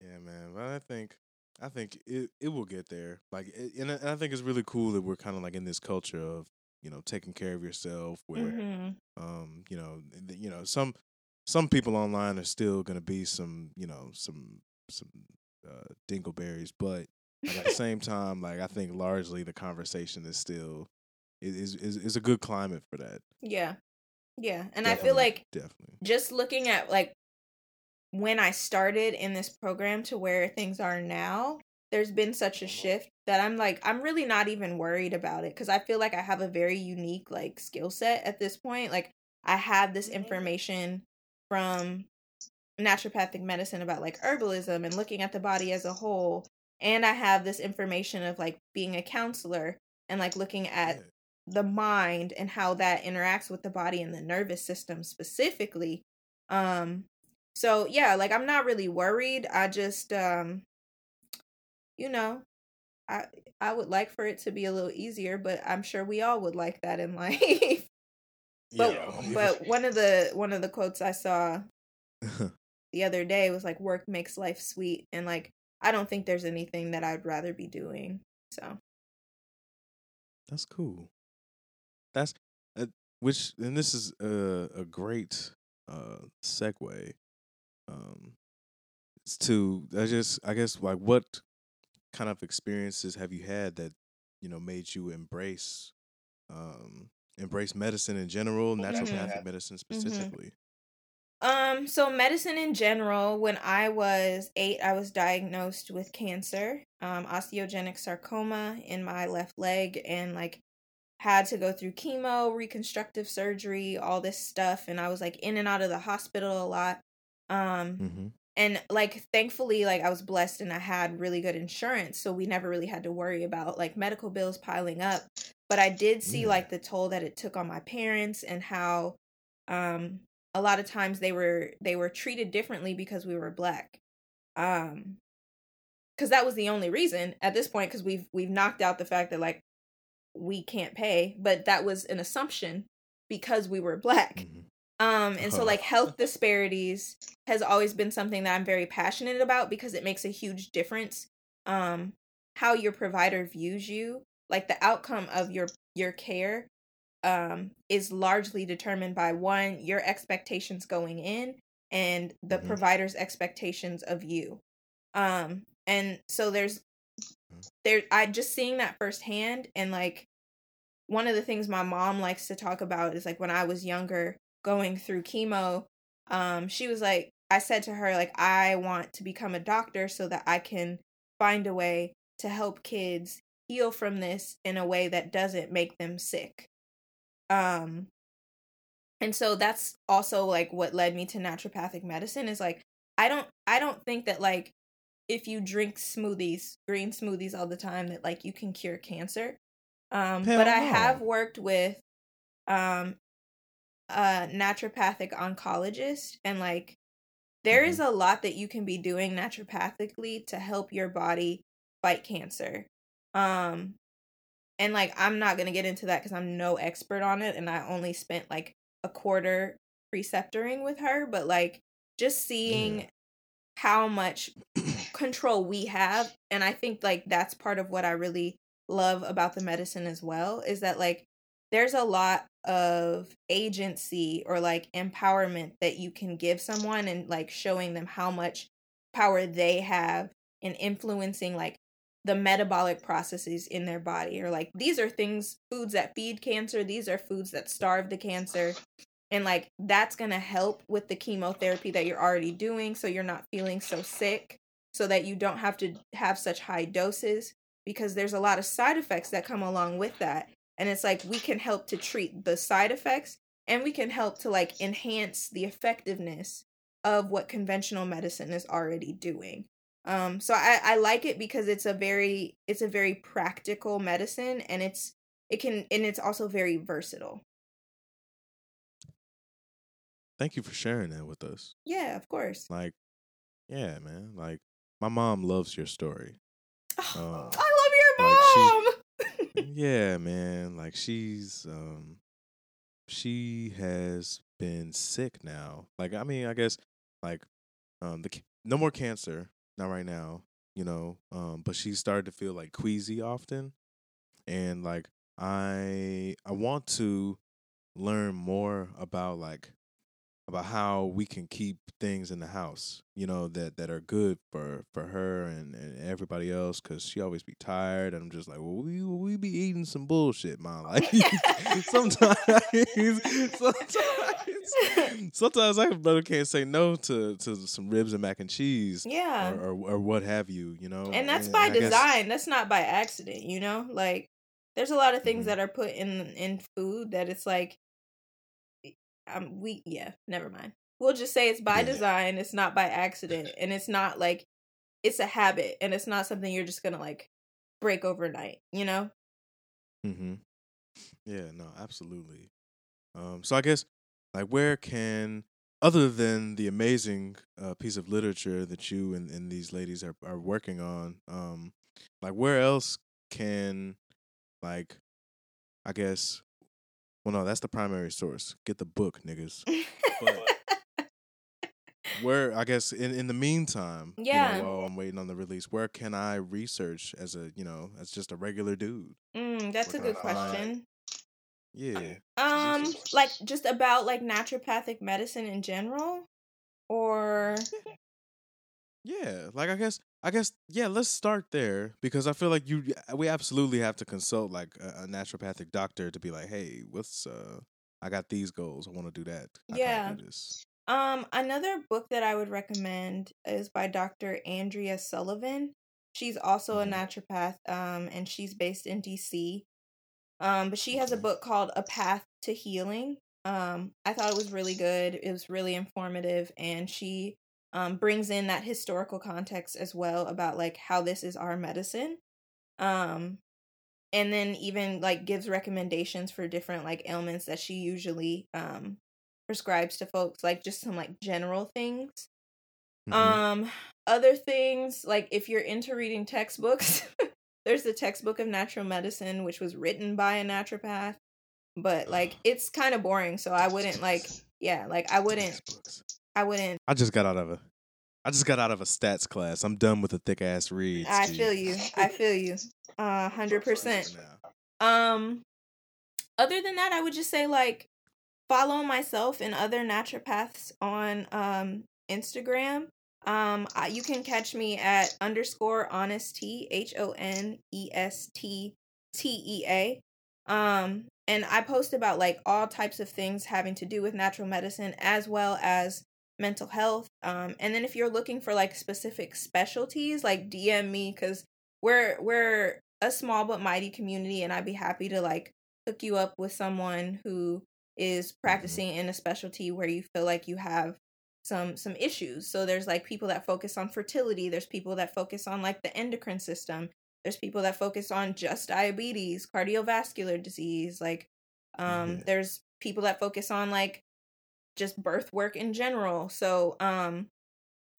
yeah, man. But I think I think it it will get there. Like, it, and, I, and I think it's really cool that we're kind of like in this culture of you know taking care of yourself, where hmm um you know you know some some people online are still gonna be some, you know, some some uh, dingleberries, but like at the same time, like I think largely the conversation is still is is is a good climate for that. Yeah. Yeah. And I feel like definitely just looking at like when I started in this program to where things are now, there's been such a uh-huh. shift that I'm like I'm really not even worried about it cuz I feel like I have a very unique like skill set at this point. Like I have this information from naturopathic medicine about like herbalism and looking at the body as a whole and I have this information of like being a counselor and like looking at. The mind and how that interacts with the body and the nervous system specifically. Um so yeah, like I'm not really worried. I just um you know, I I would like for it to be a little easier, but I'm sure we all would like that in life. but yeah. but one of the one of the quotes I saw the other day was like work makes life sweet and like I don't think there's anything that I'd rather be doing. So That's cool. That's uh, which and this is a a great uh segue um to I just I guess like what kind of experiences have you had that you know made you embrace um embrace medicine in general naturopathic mm-hmm. medicine specifically mm-hmm. um so medicine in general when i was eight i was diagnosed with cancer um osteogenic sarcoma in my left leg and like had to go through chemo reconstructive surgery all this stuff and i was like in and out of the hospital a lot. Um mm-hmm. and like thankfully like i was blessed and i had really good insurance so we never really had to worry about like medical bills piling up. But i did see yeah. like the toll that it took on my parents and how um a lot of times they were they were treated differently because we were black. Um because that was the only reason at this point because we've we've knocked out the fact that like we can't pay but that was an assumption because we were black mm-hmm. Um, and so like health disparities has always been something that I'm very passionate about because it makes a huge difference. Um, how your provider views you, like the outcome of your your care, um, is largely determined by one your expectations going in and the mm-hmm. provider's expectations of you. Um, and so there's. There I just seeing that firsthand and like one of the things my mom likes to talk about is like when I was younger, going through chemo, um, she was like, I said to her, like, I want to become a doctor so that I can find a way to help kids heal from this in a way that doesn't make them sick. Um, and so that's also like what led me to naturopathic medicine is like, I don't, I don't think that like if you drink smoothies, green smoothies all the time, that like you can cure cancer. Um, but I have worked with um a naturopathic oncologist and like there is mm-hmm. a lot that you can be doing naturopathically to help your body fight cancer. Um and like I'm not going to get into that cuz I'm no expert on it and I only spent like a quarter preceptoring with her, but like just seeing yeah. how much control we have and I think like that's part of what I really love about the medicine as well is that like there's a lot of agency or like empowerment that you can give someone and like showing them how much power they have in influencing like the metabolic processes in their body or like these are things foods that feed cancer these are foods that starve the cancer and like that's going to help with the chemotherapy that you're already doing so you're not feeling so sick so that you don't have to have such high doses because there's a lot of side effects that come along with that and it's like we can help to treat the side effects and we can help to like enhance the effectiveness of what conventional medicine is already doing. Um so i i like it because it's a very it's a very practical medicine and it's it can and it's also very versatile. Thank you for sharing that with us. Yeah of course. Like yeah man like my mom loves your story um, i love your mom like she, yeah, man. Like she's um she has been sick now. Like I mean, I guess like um the no more cancer, not right now, you know. Um but she started to feel like queasy often. And like I I want to learn more about like about how we can keep things in the house, you know, that that are good for for her and, and everybody else, because she always be tired. And I'm just like, well, we we be eating some bullshit, man. Like sometimes, sometimes, sometimes I brother can't say no to to some ribs and mac and cheese, Yeah. or, or or what have you, you know. and that's by I guess- design. That's not by accident, you know? Like there's a lot of things Mhm. that are put in in food that it's like um we yeah, never mind. We'll just say it's by Yeah. design, it's not by accident, and it's not like it's a habit and it's not something you're just going to like break overnight, you know? Mm-hmm. Yeah, no, absolutely. Um, so I guess like where can other than the amazing uh, piece of literature that you and, and these ladies are, are working on, um, like where else can like I guess well no, that's the primary source. Get the book, niggas. Where I guess in, in the meantime, you know, Yeah. while I'm waiting on the release, where can I research as a you know, as just a regular dude? mm, that's a good can I find- question. Yeah. Um, like just about like naturopathic medicine in general, or Yeah, like I guess I guess yeah, let's start there because I feel like you we absolutely have to consult like a, a naturopathic doctor to be like, "Hey, what's uh I got these goals. I want to do that. I Yeah. do um, another book that I would recommend is by Dr. Andrea Sullivan. She's also a Mhm. naturopath, um, and she's based in DC. Um, but she has a book called A Path to Healing. Um, I thought it was really good. It was really informative, and she um brings in that historical context as well about like how this is our medicine. Um, and then even like gives recommendations for different like ailments that she usually um prescribes to folks like just some like general things Mhm. um other things like if you're into reading textbooks there's the textbook of natural medicine which was written by a naturopath but like it's kind of boring so i wouldn't like yeah like i wouldn't. I wouldn't I just got out of a I just got out of a stats class. I'm done with the thick ass reads. i feel you i feel you uh 100% Um, other than that, I would just say like follow myself and other naturopaths on um Instagram. Um, I- you can catch me at underscore honesttea h o n e s t t e a. Um, and I post about like all types of things having to do with natural medicine as well as mental health. Um, and then if you're looking for like specific specialties, like DM me because we're we're a small but mighty community, and I'd be happy to like hook you up with someone who is practicing in a specialty where you feel like you have some some issues. So there's like people that focus on fertility, there's people that focus on like the endocrine system, there's people that focus on just diabetes, cardiovascular disease, like um Yeah. there's people that focus on like just birth work in general. So um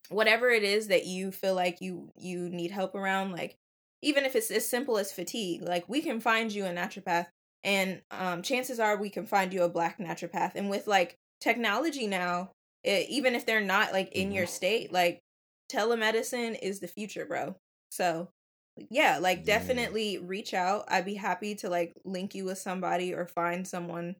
whatever it is that you feel like you you need help around like even if it's as simple as fatigue, like we can find you a naturopath and um chances are we can find you a black naturopath and with like technology now it, even if they're not like in your Mhm. state like telemedicine is the future bro so yeah like Yeah. definitely reach out i'd be happy to like link you with somebody or find someone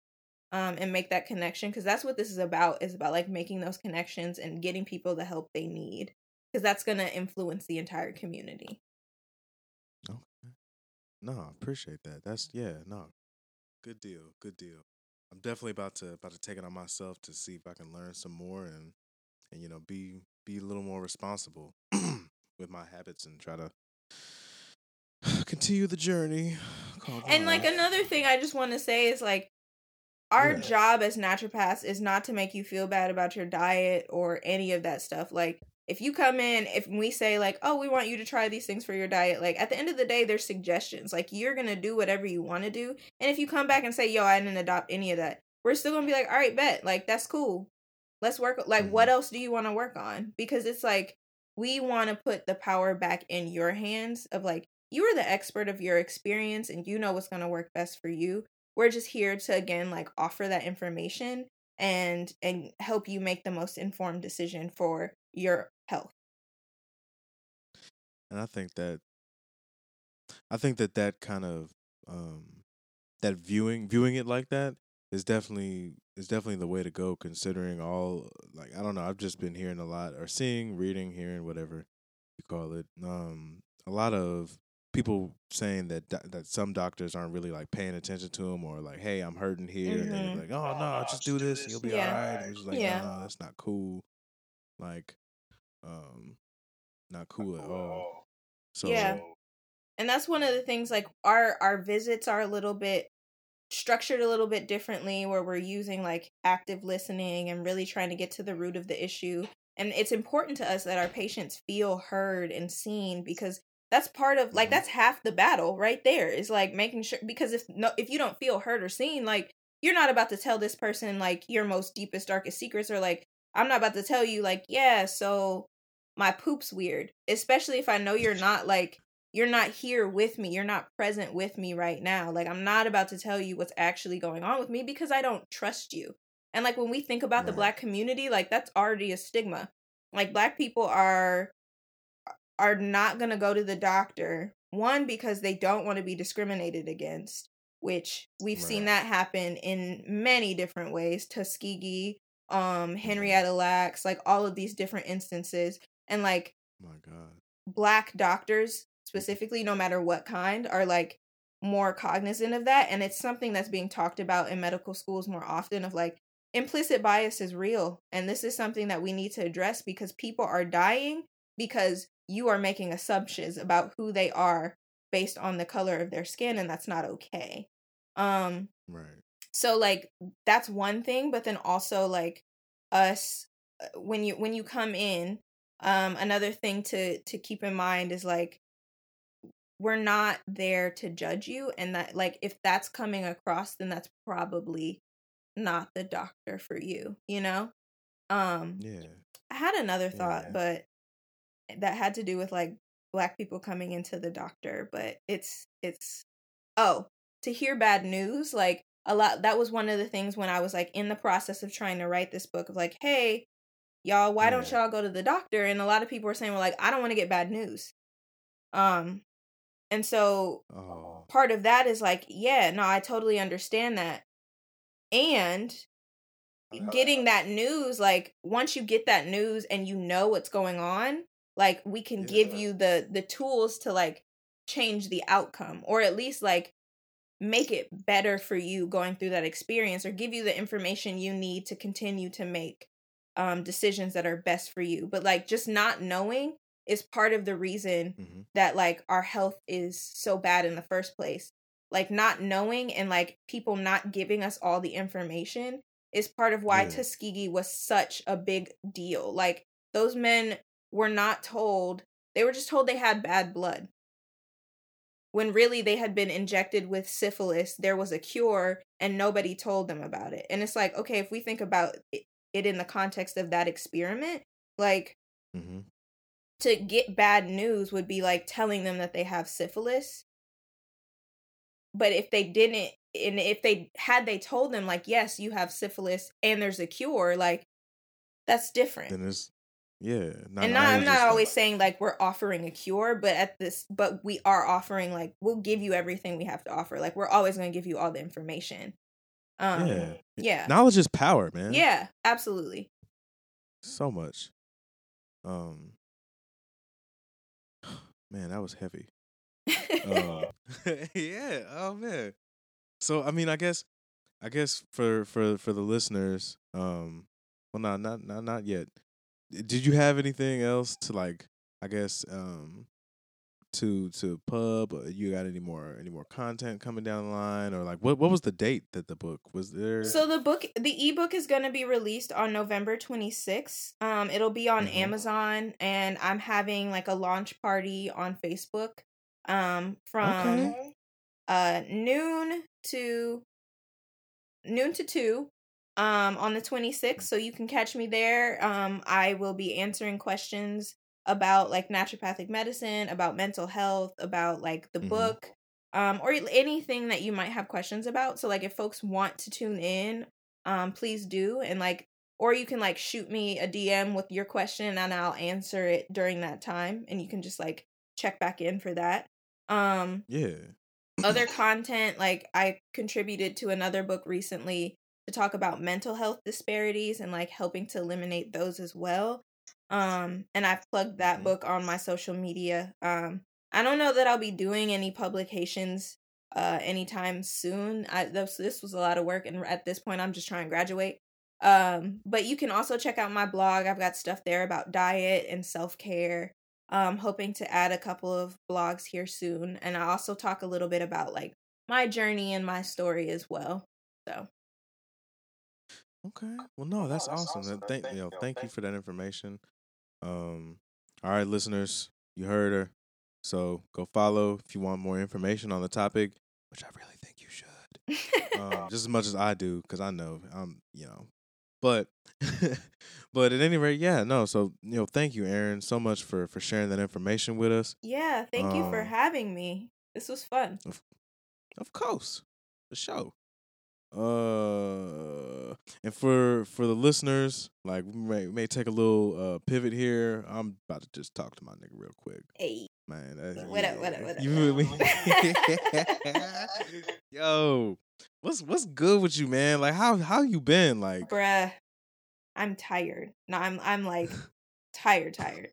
um and make that connection because that's what this is about is about like making those connections and getting people the help they need because that's going to influence the entire community Okay. No, I appreciate that. That's yeah, no. Good deal. Good deal. I'm definitely about to about to take it on myself to see if I can learn some more and and you know be be a little more responsible with my habits and try to continue the journey. And like another thing I just want to say is like our Yeah. job as naturopaths is not to make you feel bad about your diet or any of that stuff. Like if you come in, if we say like, "Oh, we want you to try these things for your diet," like at the end of the day, there's suggestions. Like you're gonna do whatever you want to do, and if you come back and say, "Yo, I didn't adopt any of that," we're still gonna be like, "All right, bet, like that's cool. Let's work. Like, what mm-hmm. else do you want to work on?" Because it's like we want to put the power back in your hands of like you are the expert of your experience and you know what's going to work best for you we're just here to again like offer that information and and help you make the most informed decision for your health and I think that I think that that kind of um that viewing viewing it like that is definitely is definitely the way to go considering all like I don't know, I've just been hearing a lot or seeing, reading, hearing whatever you call it. Um a lot of people saying that do- that some doctors aren't really like paying attention to them or like hey, I'm hurting here and then Mhm. you're like, "Oh no, just do this, and you'll be Yeah. all right." And it's just like, Yeah. "No, that's not cool." Like um not cool at all. So Yeah. and that's one of the things like our our visits are a little bit structured a little bit differently where we're using like active listening and really trying to get to the root of the issue and it's important to us that our patients feel heard and seen because that's part of like Mhm. that's half the battle right there is like making sure because if no if you don't feel heard or seen like you're not about to tell this person like your most deepest darkest secrets or like i'm not about to tell you like yeah so my poop's weird especially if i know you're not like you're not here with me you're not present with me right now like i'm not about to tell you what's actually going on with me because i don't trust you. And like when we think about the black community like that's already a stigma. Like black people are are not going to go to the doctor one because they don't want to be discriminated against which we've seen that happen in many different ways tuskegee Mm-hmm. um henrietta lacks like all of these different instances and like my god. black doctors specifically no matter what kind are like more cognizant of that and it's something that's being talked about in medical schools more often of like implicit bias is real and this is something that we need to address because people are dying because you are making assumptions about who they are based on the color of their skin and that's not okay um Right. so like that's one thing but then also like us uh, when you when you come in um another thing to to keep in mind is like we're not there to judge you and that like if that's coming across then that's probably not the doctor for you you know um Yeah. i had another Yeah. thought but that had to do with like black people coming into the doctor but it's it's oh to hear bad news like a lot that was one of the things when i was like in the process of trying to write this book of like hey y'all why don't y'all go to the doctor? And a lot of people were saying well like i don't want to get bad news. Um and so Oh. part of that is like yeah no i totally understand that. And getting that news like once you get that news and you know what's going on like we can give you the the tools to like change the outcome or at least like make it better for you going through that experience or give you the information you need to continue to make um decisions that are best for you. But like just not knowing is part of the reason hmm that like our health is so bad in the first place. Like not knowing and like people not giving us all the information is part of why Yeah. Tuskegee was such a big deal. Like those men were not told they were just told they had bad blood when really they had been injected with syphilis there was a cure and nobody told them about it and it's like okay if we think about it, in the context of that experiment like hmm to get bad news would be like telling them that they have syphilis. But if they didn't, and if they had they told them like, yes, you have syphilis and there's a cure, like that's different. Then it's yeah. Not, and not, I'm not just, like- always saying like we're offering a cure, but at this, but we are offering like we'll give you everything we have to offer. Like we're always going to give you all the information. Um, yeah. yeah, Knowledge is power, man. yeah, absolutely. So much. Um. Man, that was heavy. Um, yeah. Oh man. So I mean, I guess, I guess for for for the listeners, um, well, not not not not yet. Did you have anything else to like? I guess um, to to pub. Or you got any more any more content coming down the line, or like what what was the date that the book was there? So the book, the ebook is going to be released on November 26th. Um, it'll be on Mhm. Amazon, and I'm having like a launch party on Facebook. Um, from Okay. uh noon to noon to two. Um, on the 26th, so you can catch me there. Um, I will be answering questions about like naturopathic medicine, about mental health, about like the Mhm. book, um, or anything that you might have questions about. So like if folks want to tune in, um, please do, and like, or you can like shoot me a DM with your question and I'll answer it during that time, and you can just like check back in for that. Um, yeah. other content like I contributed to another book recently to talk about mental health disparities and like helping to eliminate those as well. Um, and I've plugged that Mhm. book on my social media. Um, I don't know that I'll be doing any publications uh anytime soon. I this this was a lot of work, and at this point, I'm just trying to graduate. Um, but you can also check out my blog. I've got stuff there about diet and self care. Um, hoping to add a couple of blogs here soon, and I also talk a little bit about like my journey and my story as well. So Okay. Well, no, that's awesome. That thank you know, thank you for that information. Um, all right, listeners, you heard her. So go follow if you want more information on the topic, which I really think you should. Um, just as much as I do, because I know I'm, you know. But, but at any rate, yeah, no. So you know, thank you, Erin, so much for for sharing that information with us. yeah, thank you for Um, having me. This was fun. Of course, the show. Uh, and for for the listeners, like we may may take a little uh pivot here. I'm about to just talk to my nigga real quick, Hey, man. Uh, What up, what up, what up, You feel me? Yo, what's what's good with you, man? Like how how you been? Like bruh, I'm tired. No, I'm I'm like tired, tired.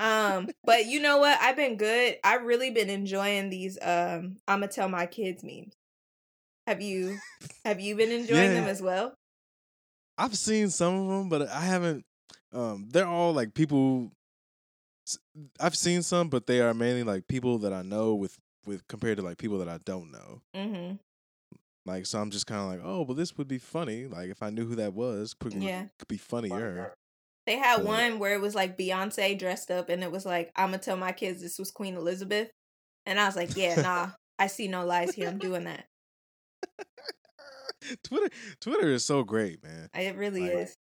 Um, but you know what? I've been good. I've really been enjoying these um I'ma tell my kids memes. Have you have you been enjoying them as well? I've seen some of them, but I haven't. Um, they're all like people. I've seen some, but they are mainly like people that I know with with compared to like people that I don't know. Mm-hmm. Like, so I'm just kind of like, oh, well, this would be funny. Like, if I knew who that was, could, Yeah. could be funnier. They had But- one where it was like Beyonce dressed up and it was like, I'ma tell my kids this was Queen Elizabeth. And I was like, Yeah, nah, I see no lies here. I'm doing that. Twitter, Twitter is so great, man. It really Like- is.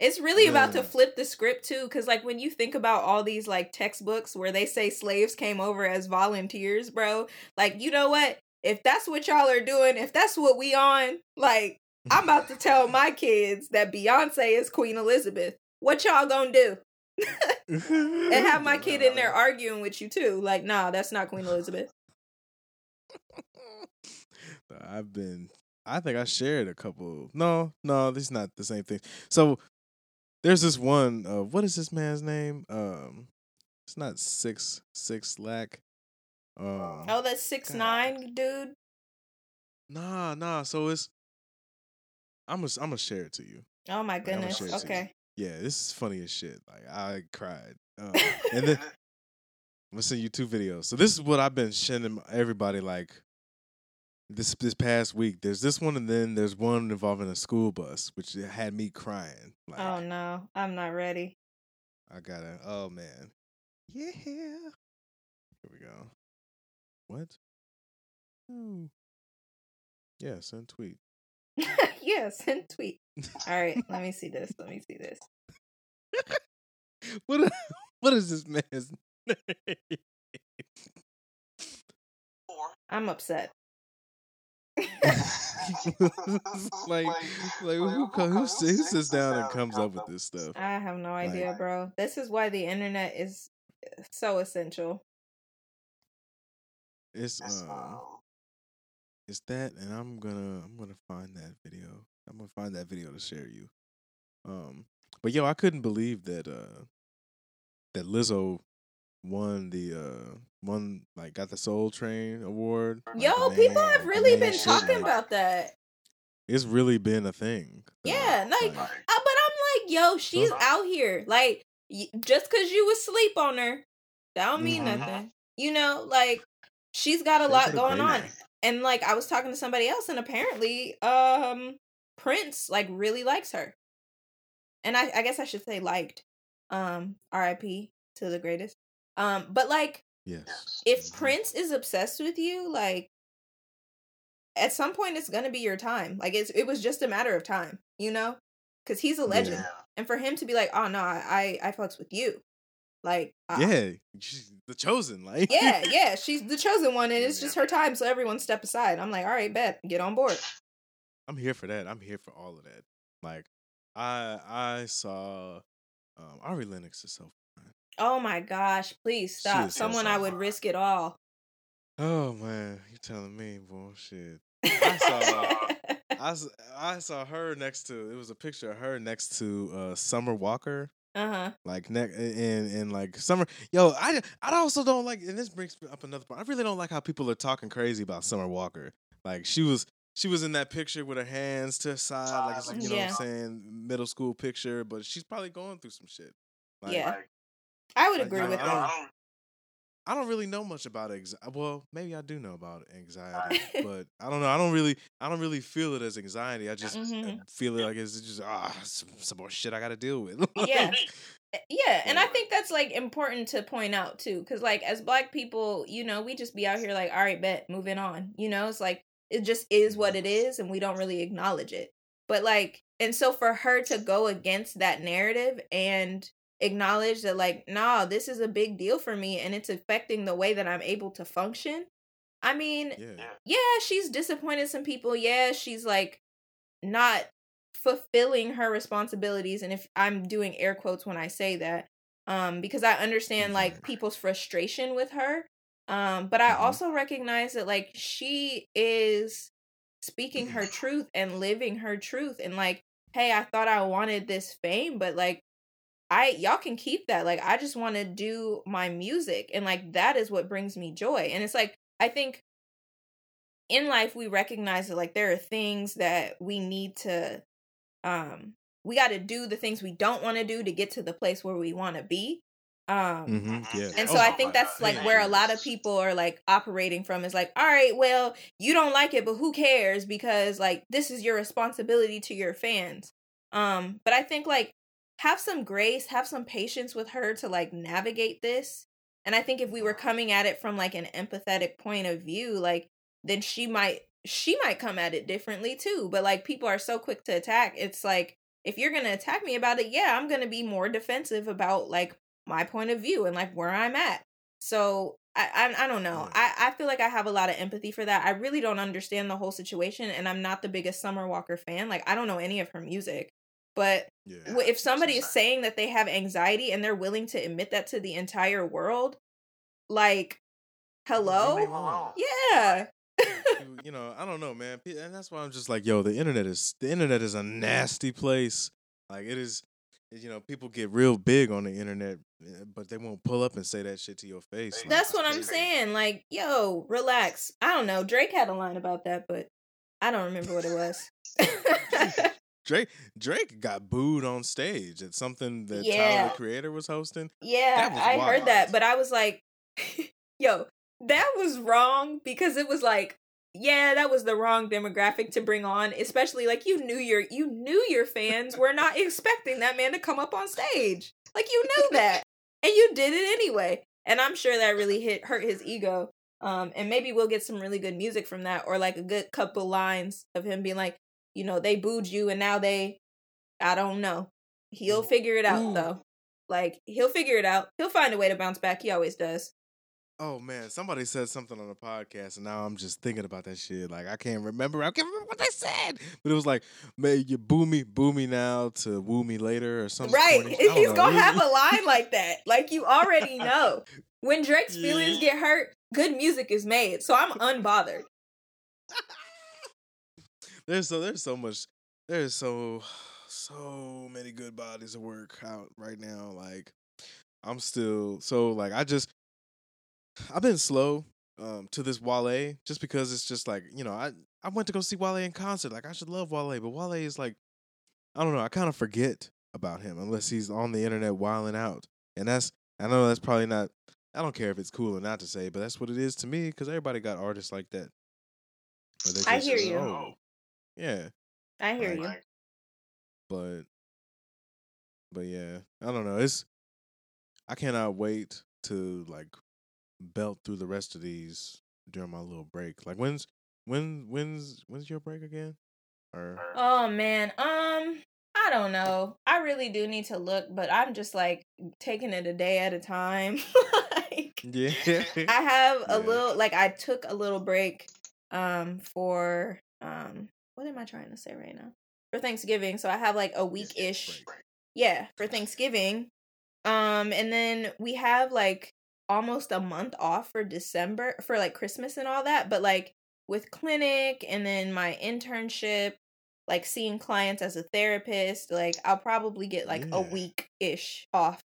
It's really about to flip the script too, because like when you think about all these like textbooks where they say slaves came over as volunteers, bro, like you know what? If that's what y'all are doing, if that's what we on, like I'm about to tell my kids that Beyonce is Queen Elizabeth. What y'all gonna do? And have my kid in there arguing with you too. Like, nah, that's not Queen Elizabeth. I've been. I think I shared a couple. No, no, this is not the same thing. So there's this one. Uh, what is this man's name? Um, it's not six six lack. Um, Oh, that's six God. nine, dude. nah, nah. So it's. I'm gonna I'm gonna share it to you. Oh my goodness. share it to you. Okay. Yeah, this is funny as shit. Like I cried. Um, and then I'm gonna send you two videos. So this is what I've been sending everybody like this this past week. There's this one, and then there's one involving a school bus, which had me crying. Like oh no, I'm not ready. I gotta. Oh man, yeah. Here we go. What? Oh. Yeah, send tweet. yeah, send tweet. All right, let me see this. Let me see this. What? What is this man's name? I'm upset. like, like who, co- who, who sits down and comes up with this stuff? I have no idea, Like- bro. This is why the internet is so essential. It's uh, it's that, and I'm gonna I'm gonna find that video. I'm gonna find that video to share you. Um, but yo, I couldn't believe that uh that Lizzo won the uh won like got the Soul Train award. Yo, the people main- have really been shit, talking like, about that. It's really been a thing. Yeah, like, uh, but I'm like, yo, she's out here. Like, y- just because you was sleep on her, that don't mean Mhm. nothing. You know, like, she's got a She lot going on. And like, I was talking to somebody else, and apparently, um, Prince like really likes her. And I, I guess I should say liked. Um, R.I.P. to the greatest. Um, but like, yes. if. Prince is obsessed with you, like at some point it's gonna be your time. Like it's it was just a matter of time, you know? Cause he's a legend. Yeah. And for him to be like, oh no, I I, I fucks with you. Like uh, Yeah, she's the chosen. Like yeah, yeah, she's the chosen one and it's Yeah. just her time, so everyone step aside. I'm like, all right, bet, get on board. I'm here for that. I'm here for all of that. Like I I saw um Ari Lennox is so. Oh my gosh, please stop. so Someone I would fine. risk it all. Oh man, you telling me bullshit. I saw I, I saw her next to it was a picture of her next to uh Summer Walker. Uh huh. Like neck and and like summer, yo, I I also don't like, and this brings up another point. I really don't like how people are talking crazy about Summer Walker. Like she was she was in that picture with her hands to her side, like you know Yeah. what I'm saying, middle school picture, but she's probably going through some shit. Like, Yeah. I would Like, agree I with don't- that. I I don't really know much about anxiety. Well, maybe I do know about anxiety, but I don't know. I don't really, I don't really feel it as anxiety. I just uh, Mhm. feel it like it's just ah, some, some more shit I got to deal with. Yeah. Eh, Yeah, and I think that's like important to point out too, because like as black people, you know, we just be out here like, all right, bet, moving on. You know, it's like it just is what it is, and we don't really acknowledge it. But like, and so for her to go against that narrative and acknowledge that, like, nah, this is a big deal for me, and it's affecting the way that I'm able to function. I mean, yeah, yeah, she's disappointed some people. Yeah, she's like not fulfilling her responsibilities and if I'm doing air quotes when I say that um because I understand like people's frustration with her um but I Mhm. also recognize that like she is speaking her truth and living her truth and like hey, I thought I wanted this fame but like I y'all can keep that. Like I just want to do my music and like that is what brings me joy. And it's like I think in life we recognize that like there are things that we need to um we got to do the things we don't want to do to get to the place where we want to be. Um mm-hmm, yeah. and Oh so I my think God, that's like yeah. where a lot of people are like operating from is like, all right, well, you don't like it, but who cares? Because like this is your responsibility to your fans. Um, but I think like have some grace, have some patience with her to like navigate this. And I think if we were coming at it from like an empathetic point of view, like then she might she might come at it differently too. But like people are so quick to attack. It's like if you're gonna attack me about it, yeah, I'm gonna be more defensive about like my point of view and like where I'm at. So I I, I don't know. I I feel like I have a lot of empathy for that. I really don't understand the whole situation, and I'm not the biggest Summer Walker fan. Like I don't know any of her music, but yeah. if somebody is saying that they have anxiety and they're willing to admit that to the entire world, like, hello, yeah, you, know, I don't know, man, and that's why I'm just like, yo, the internet is the internet is a nasty place. Like it is, you know, people get real big on the internet, eh, but they won't pull up and say that shit to your face. Like, that's what I'm saying. Like, yo, relax. I don't know. Drake had a line about that, but I don't remember what it was. Drake Drake got booed on stage at something that Tyler the Creator was hosting. Yeah, was I wild. heard that, but I was like, yo, that was wrong because it was like, yeah, that was the wrong demographic to bring on, especially like you knew your you knew your fans were not expecting that man to come up on stage. Like you knew that. And you did it anyway. And I'm sure that really hit hurt his ego. Um and maybe we'll get some really good music from that or like a good couple lines of him being like, you know, they booed you and now they I don't know. He'll mm, figure it out Ooh. though. Like he'll figure it out. He'll find a way to bounce back. He always does. Oh man, somebody said something on the podcast, and now I'm just thinking about that shit. Like I can't remember. I can't remember what they said, but it was like, "May you boo me, boo me now to woo me later," or something. right. He's know. gonna have a line like that. Like you already know. When Drake's feelings Yeah. get hurt, good music is made. So I'm unbothered. there's so there's so much. There's so so many good bodies of work out right now. Like I'm still so like I just I've been slow um to this Wale just because it's just like you know I I went to go see Wale in concert. Like I should love Wale, but Wale is like I don't know. I kind of forget about him unless he's on the internet wilding out, and that's I know that's probably not. I don't care if it's cool or not to say, but that's what it is to me because everybody got artists like that. where they I just, hear you. "Oh, yeah, I hear Like- you. but but yeah, I don't know. It's I cannot wait to like belt through the rest of these during my little break. Like when's when when's when's your break again? Or Oh man, um, I don't know. I really do need to look, but I'm just like taking it a day at a time. like yeah, I have a Yeah. little like I took a little break um for um what am I trying to say right now? For Thanksgiving. So I have like a week ish. Yeah, for Thanksgiving. Um and then we have like almost a month off for December for like Christmas and all that, but like with clinic and then my internship like seeing clients as a therapist. Like I'll probably get like a week ish off.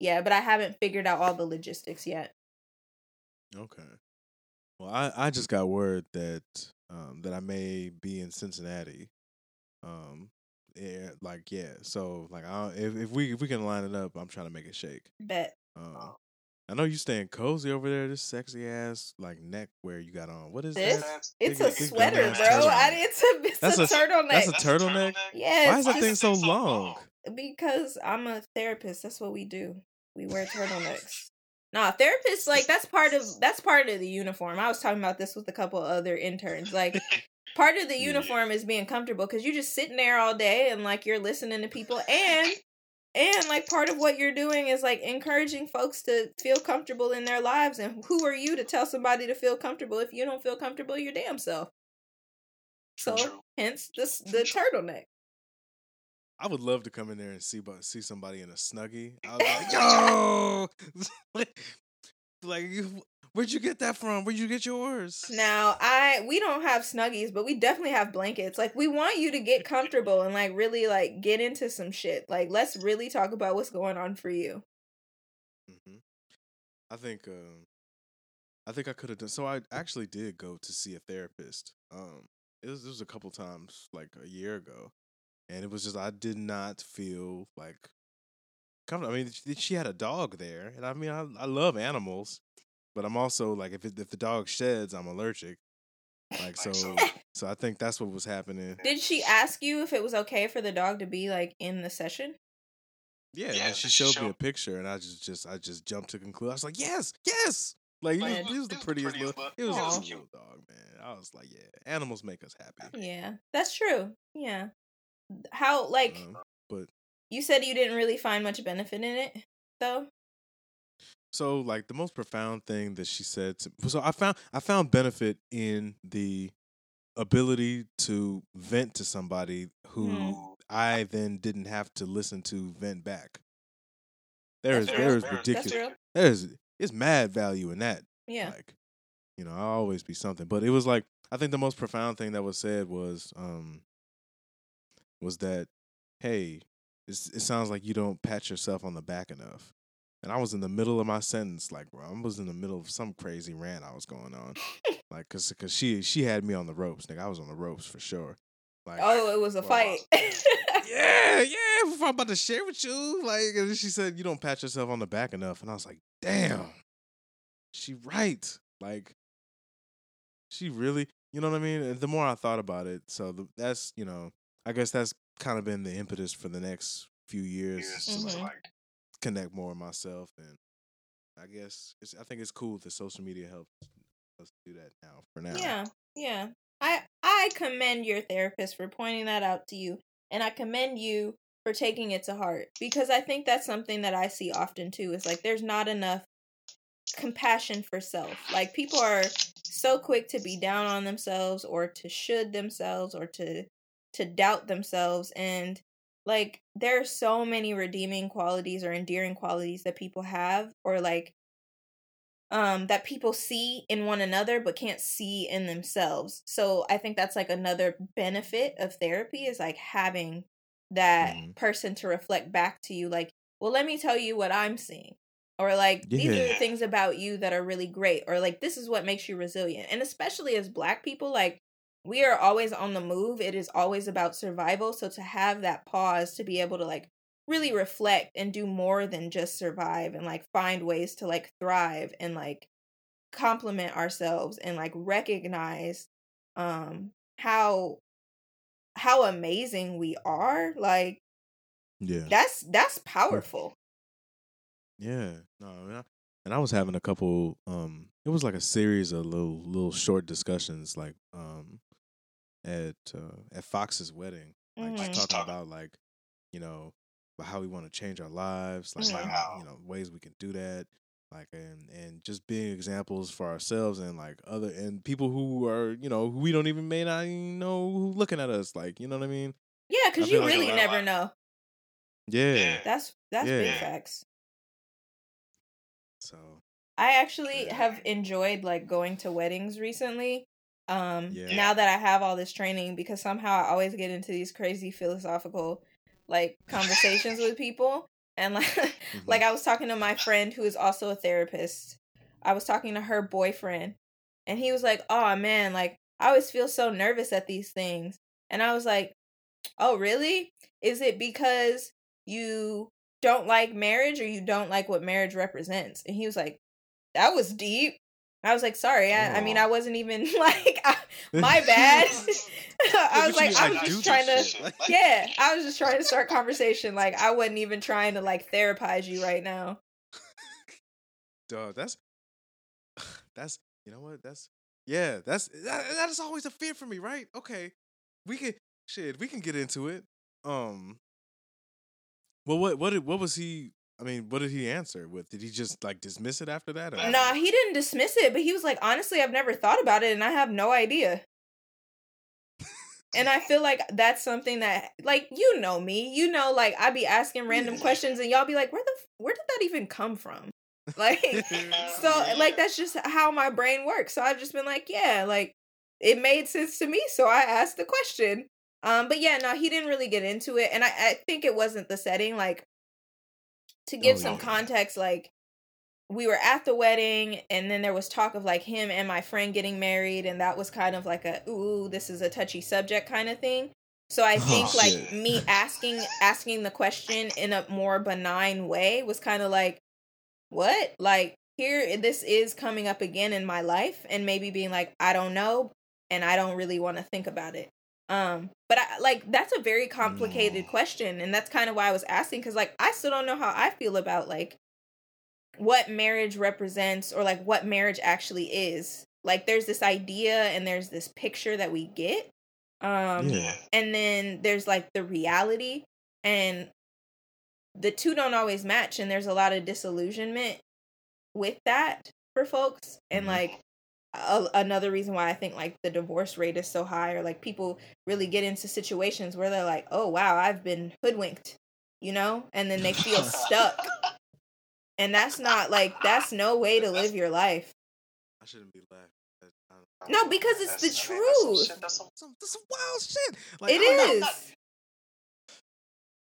Yeah, but I haven't figured out all the logistics yet. Okay. Well, I, I just got word that um that I may be in Cincinnati. Um, yeah, like yeah. So like, I if if we if we can line it up, I'm trying to make it shake. Bet. Um, I know you staying cozy over there. This sexy ass like neck wear you got on. What is This? that? It's Big- a big sweater, dumbass bro. turtleneck. I it's a it's That's a, a- turtleneck. That's a turtleneck. yeah, Why is that thing just so long? because I'm a therapist. That's what we do. We wear turtlenecks. Nah, therapists like that's part of that's part of the uniform. I was talking about this with a couple other interns. Like part of the uniform is being comfortable because you're just sitting there all day and like you're listening to people and and like part of what you're doing is like encouraging folks to feel comfortable in their lives and who are you to tell somebody to feel comfortable? If you don't feel comfortable your damn self. So hence this the turtleneck I would love to come in there and see bu- see somebody in a snuggie. I was like, yo, like you, where'd you get that from? Where'd you get yours? Now, I we don't have snuggies, but we definitely have blankets. Like we want you to get comfortable and like really like get into some shit. Like let's really talk about what's going on for you. hmm I think um, I think I could have done. So I actually did go to see a therapist. Um, it was, it was a couple times, like a year ago, and it was just I did not feel like. comfortable. I mean, she- she had a dog there, and I mean, I I love animals, but I'm also like, if it, if the dog sheds, I'm allergic. Like so, so I think that's what was happening. Did she ask you if it was okay for the dog to be like in the session? Yeah, Yeah, she did she showed me a picture, and I just, just, I just jumped to conclude. I was like, yes, yes. Like, Like, he, was, he was the prettiest little. but It was it a cute cute. dog, man. I was like, yeah, animals make us happy. Yeah, that's true. Yeah. How like Um, but you said you didn't really find much benefit in it though? so, like, the most profound thing that she said. To, so I found, I found benefit in the ability to vent to somebody who Hmm. I then didn't have to listen to vent back. There is, there is ridiculous. There's, it's mad value in that. Yeah. Like, you know, I'll always be something. But it was like I think the most profound thing that was said was um was that, hey, it's, it sounds like you don't pat yourself on the back enough. And I was in the middle of my sentence, like bro, I was in the middle of some crazy rant I was going on, like cause, cause she she had me on the ropes, nigga. I was on the ropes for sure. Like, Oh, it was a Well, fight. yeah, yeah. If I'm about to share with you, like, and she said you don't pat yourself on the back enough, and I was like, damn, she right. Like, she really, you know what I mean. And the more I thought about it, so the, that's you know, I guess that's kind of been the impetus for the next few years Years to Mhm. like like connect more with myself, and I guess it's, I think it's cool that social media helps us do that now. For now, Yeah, yeah. I I commend your therapist for pointing that out to you, and I commend you for taking it to heart because I think that's something that I see often too. Is like there's not enough compassion for self. Like people are so quick to be down on themselves or to should themselves or to to doubt themselves and like there are so many redeeming qualities or endearing qualities that people have or like um that people see in one another but can't see in themselves. So I think that's like another benefit of therapy is like having that Mhm. person to reflect back to you like, "Well, let me tell you what I'm seeing." Or like these are the things about you that are really great or like this is what makes you resilient. And especially as black people like we are always on the move. It is always about survival. So to have that pause to be able to like really reflect and do more than just survive and like find ways to like thrive and like compliment ourselves and like recognize um how how amazing we are like yeah. that's that's powerful Yeah, no, I mean, I- and I was having a couple. Um, it was like a series of little little short discussions, like um, at uh, at Fox's wedding, like Mhm. just Just talking about like, you know, about how we want to change our lives, like Mhm. How- you know ways we can do that, like and and just being examples for ourselves and like other and people who are you know who we don't even may not even know who looking at us, like you know what I mean? yeah because you really never know Yeah. Yeah. that's that's big facts So I actually Yeah. have enjoyed like going to weddings recently um Yeah. now that I have all this training because somehow I always get into these crazy philosophical like conversations with people and like Mhm. like I was talking to my friend who is also a therapist. I was talking to her boyfriend and he was like, "Oh man, like I always feel so nervous at these things." And I was like, "Oh, really? Is it because you don't like marriage or you don't like what marriage represents?" And he was like, "That was deep." I was like, "Sorry, I, I mean, I wasn't even like I, my bad." I was like, I was just trying to yeah, I was just trying to start conversation. Like I wasn't even trying to like therapize you right now. Dog, that's that's you know what? That's yeah, that's that, that is always a fear for me, right? Okay. We can shit, we can get into it. Um Well what what did what was he I mean, what did he answer with? Did he just like dismiss it after that? or- Nah, he didn't dismiss it, but he was like, honestly, I've never thought about it, and I have no idea. And I feel like that's something that, like, you know me, you know, like I'd be asking random questions, and y'all be like, where the where did that even come from? Like, so like that's just how my brain works. So I've just been like, yeah, like it made sense to me, so I asked the question. Um, but yeah, no, he didn't really get into it, and I, I think it wasn't the setting. Like to oh, give Oh, some yeah. context, like we were at the wedding, and then there was talk of like him and my friend getting married, and that was kind of like a ooh, this is a touchy subject kind of thing. So I Oh, think like shit. me asking asking the question in a more benign way was kind of like what like here this is coming up again in my life and maybe being like i don't know and i don't really want to think about it um but i like that's a very complicated Mm. question and that's kind of why i was asking because like i still don't know how i feel about like what marriage represents or like what marriage actually is like there's this idea and there's this picture that we get um Yeah. and then there's like the reality and the two don't always match and there's a lot of disillusionment with that for folks and Mhm. like a- another reason why i think like the divorce rate is so high or like people really get into situations where they're like oh wow i've been hoodwinked you know and then they feel stuck and that's not like that's no way to live your life I shouldn't be laughing. That- I no because it's the That's- I mean, that's some truth shit- that's some- Some, that's some wild shit. Like, it I don't know. is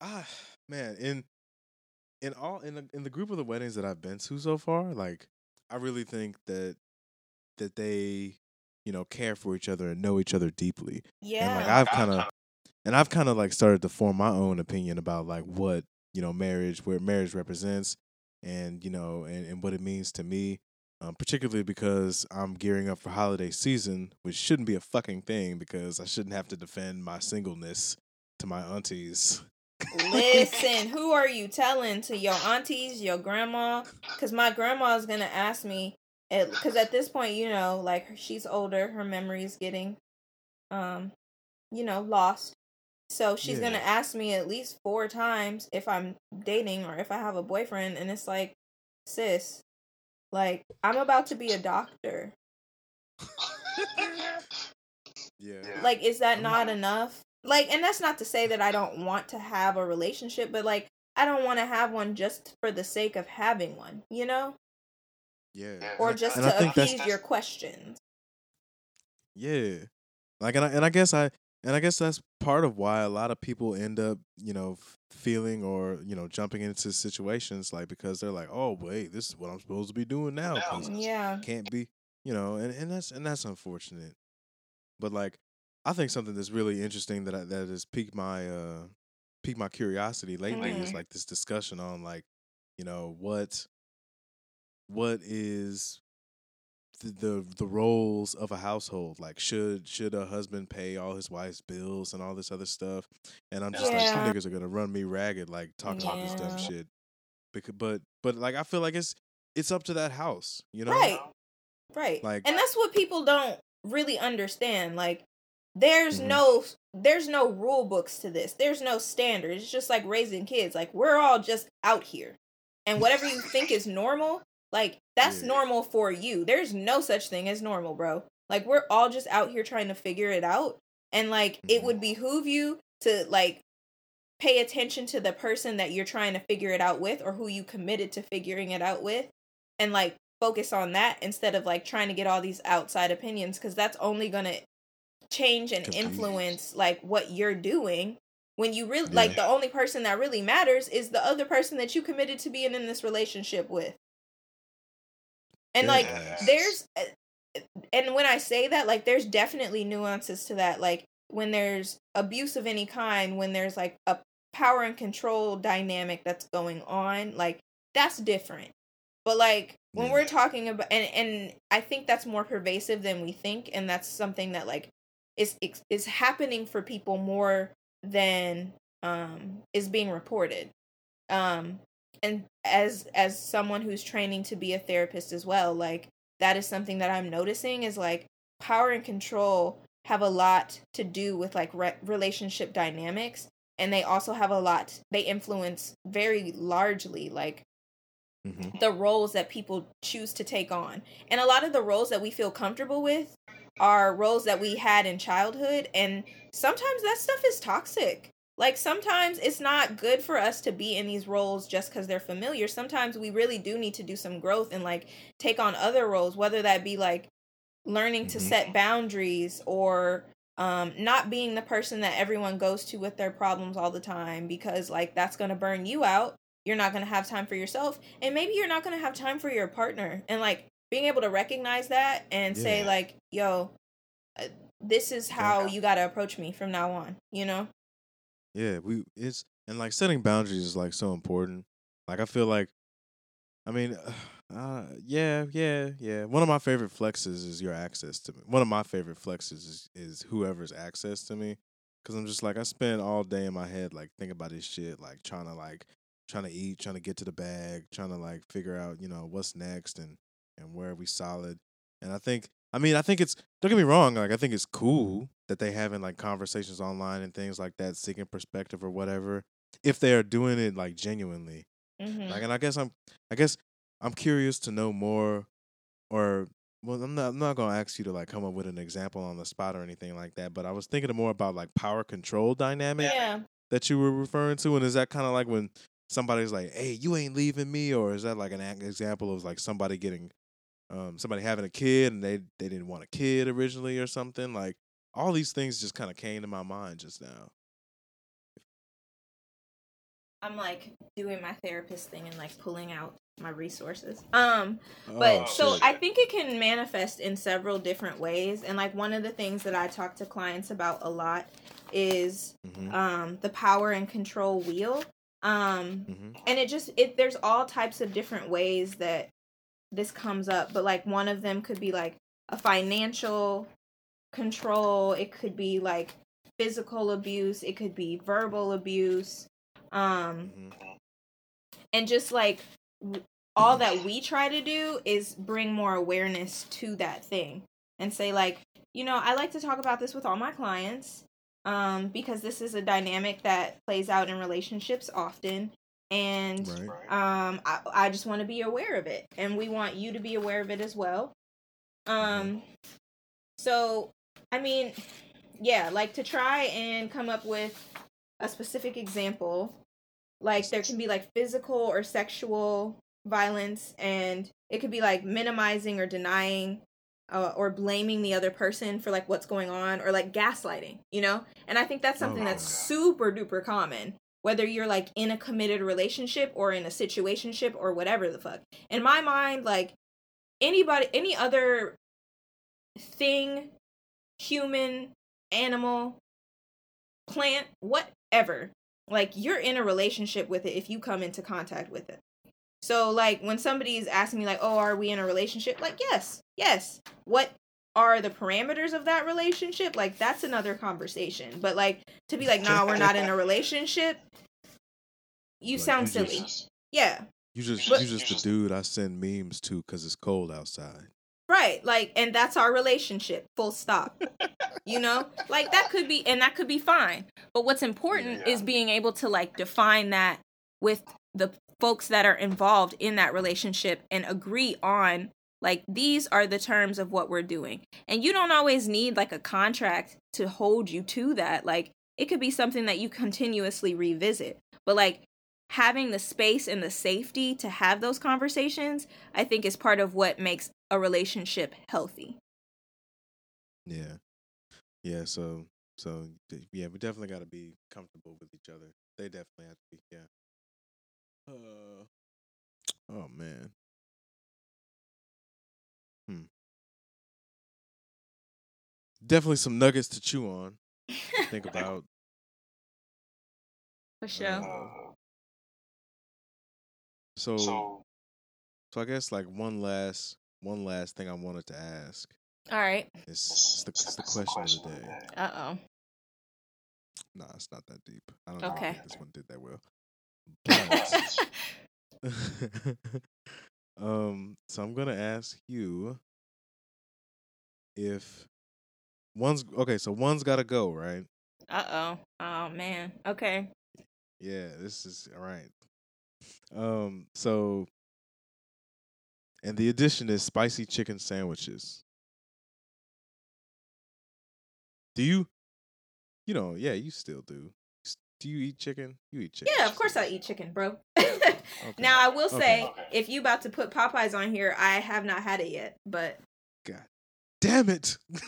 ah man in in all in the, in the group of the weddings that I've been to so far, like I really think that that they you know care for each other and know each other deeply. yeah And like I've kind of and I've kind of like started to form my own opinion about like what you know marriage, where marriage represents, and you know and, and what it means to me. Um, particularly because I'm gearing up for holiday season, which shouldn't be a fucking thing because I shouldn't have to defend my singleness to my aunties. Listen, who are you telling to your aunties, your grandma? Because my grandma is gonna ask me, because at this point, you know, like she's older, her memory is getting, um, you know, lost. So she's Yeah. gonna ask me at least four times if I'm dating or if I have a boyfriend, and it's like, sis, like I'm about to be a doctor. Yeah. like is that not Mhm. enough like and that's not to say that i don't want to have a relationship but like i don't want to have one just for the sake of having one you know Yeah. Yeah. or just and I to think that's appease your questions Yeah. Like and I, and I guess I and I guess that's part of why a lot of people end up, you know, feeling or, you know, jumping into situations like because they're like, "Oh, wait, this is what I'm supposed to be doing now." 'cause yeah can't be, you know, and, and that's and that's unfortunate. But like I think something that's really interesting that I, that has piqued my uh piqued my curiosity lately is Mhm. like this discussion on like, you know, what what is the, the the roles of a household like should should a husband pay all his wife's bills and all this other stuff and i'm just Yeah. like you niggas are gonna run me ragged like talking about this dumb shit because but but like i feel like it's it's up to that house you know Right. right Like- and that's what people don't really understand like there's Mhm. no there's no rule books to this there's no standards it's just like raising kids like we're all just out here and whatever you think is normal like that's Yeah. normal for you there's no such thing as normal bro like we're all just out here trying to figure it out and like it Mhm. would behoove you to like pay attention to the person that you're trying to figure it out with or who you committed to figuring it out with and like focus on that instead of like trying to get all these outside opinions because that's only going to change and influence like what you're doing when you really Yeah. like the only person that really matters is the other person that you committed to being in this relationship with and like there's uh, and when i say that like there's definitely nuances to that like when there's abuse of any kind when there's like a power and control dynamic that's going on like that's different. But like when Yeah. we're talking about and and i think that's more pervasive than we think and that's something that like is is- is happening for people more than um is being reported. Um and as as someone who's training to be a therapist as well like that is something that i'm noticing is like power and control have a lot to do with like re- relationship dynamics and they also have a lot they influence very largely like hmm the roles that people choose to take on. And a lot of the roles that we feel comfortable with are roles that we had in childhood and sometimes that stuff is toxic. Like sometimes it's not good for us to be in these roles just cuz they're familiar. Sometimes we really do need to do some growth and like take on other roles whether that be like learning to Mhm. set boundaries or um not being the person that everyone goes to with their problems all the time because like that's going to burn you out you're not going to have time for yourself and maybe you're not going to have time for your partner and like being able to recognize that and say like yo uh, this is how you got to approach me from now on you know Yeah, we it's and like setting boundaries is like so important. Like I feel like, I mean, uh, yeah, yeah, yeah. One of my favorite flexes is your access to me. One of my favorite flexes is is whoever's access to me, because I'm just like I spend all day in my head like thinking about this shit, like trying to like trying to eat, trying to get to the bag, trying to like figure out you know what's next and and where we solid. And I think, I mean, I think it's don't get me wrong, like I think it's cool that they having like conversations online and things like that, seeking perspective or whatever. If they are doing it like genuinely, mm-hmm. like, and I guess I'm, I guess I'm curious to know more, or well, I'm not, I'm not gonna ask you to like come up with an example on the spot or anything like that. But I was thinking more about like power control dynamic yeah that you were referring to, and is that kind of like when somebody's like, "Hey, you ain't leaving me," or is that like an example of like somebody getting, um, somebody having a kid and they they didn't want a kid originally or something? Like all these things just kind of came to my mind just now. i'm like doing my therapist thing and like pulling out my resources um But Oh, so shit. I think it can manifest in several different ways. And like one of the things that I talk to clients about a lot is Mhm, um the power and control wheel. Um mhm. and it just it there's all types of different ways that this comes up, but like one of them could be like a financial control, it could be like physical abuse, it could be verbal abuse. Um Mhm. and just like all that we try to do is bring more awareness to that thing and say like you know i like to talk about this with all my clients um because this is a dynamic that plays out in relationships often and Right. um i, I just want to be aware of it and we want you to be aware of it as well um so i mean yeah like to try and come up with a specific example like there can be like physical or sexual violence and it could be like minimizing or denying uh, or blaming the other person for like what's going on or like gaslighting you know and i think that's something that's Okay. super duper common whether you're like in a committed relationship or in a situationship or whatever the fuck. In my mind like anybody any other thing human animal plant whatever like you're in a relationship with it if you come into contact with it. So like when somebody is asking me like oh are we in a relationship? Like yes yes. What are the parameters of that relationship like that's another conversation but like to be like nah we're not in a relationship you Like, sound you silly just- yeah You just But- you just the dude I send memes to because it's cold outside. Right. Like, and that's our relationship. Full stop. you know? Like that could be and that could be fine. But what's important is being able to like define that with the folks that are involved in that relationship and agree on like these are the terms of what we're doing. And you don't always need like a contract to hold you to that. Like it could be something that you continuously revisit. But like having the space and the safety to have those conversations, I think is part of what makes a relationship healthy. Yeah. Yeah, so so yeah, we definitely got to be comfortable with each other. They definitely have to be. Yeah. Uh, oh man. Definitely some nuggets to chew on. Think about. For sure. uh, so so I guess like one last one last thing I wanted to ask All right. is it's the, it's the question of the day. Uh oh. Nah, it's not that deep. I don't Okay. think this one did that well. But um, so I'm gonna ask you if one's okay. So one's got to go, right? uh oh. Oh man. Okay. Yeah, this is all right. Um, so and the addition is spicy chicken sandwiches. Do you? You know, yeah, you still do. Do you eat chicken? You eat chicken. Yeah, of course I eat chicken, bro. Okay. now I will say, Okay. if you about to put Popeyes on here, I have not had it yet, but God damn it.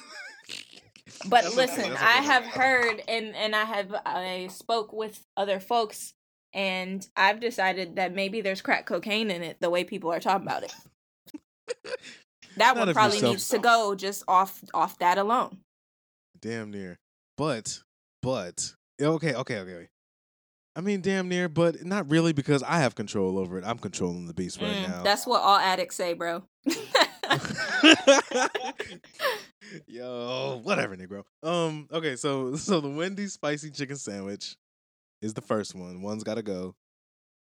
But That's listen, I have heard and and I have I spoke with other folks and I've decided that maybe there's crack cocaine in it the way people are talking about it. That one probably yourself- needs to go just off off that alone. damn near. But, but, okay, okay, okay. okay. I mean, damn near, but not really because I have control over it. I'm controlling the beast right Mm, now. That's what all addicts say, bro. Yo, whatever, Negro. Um, okay, so so the Wendy's spicy chicken sandwich is the first one. One's got to go.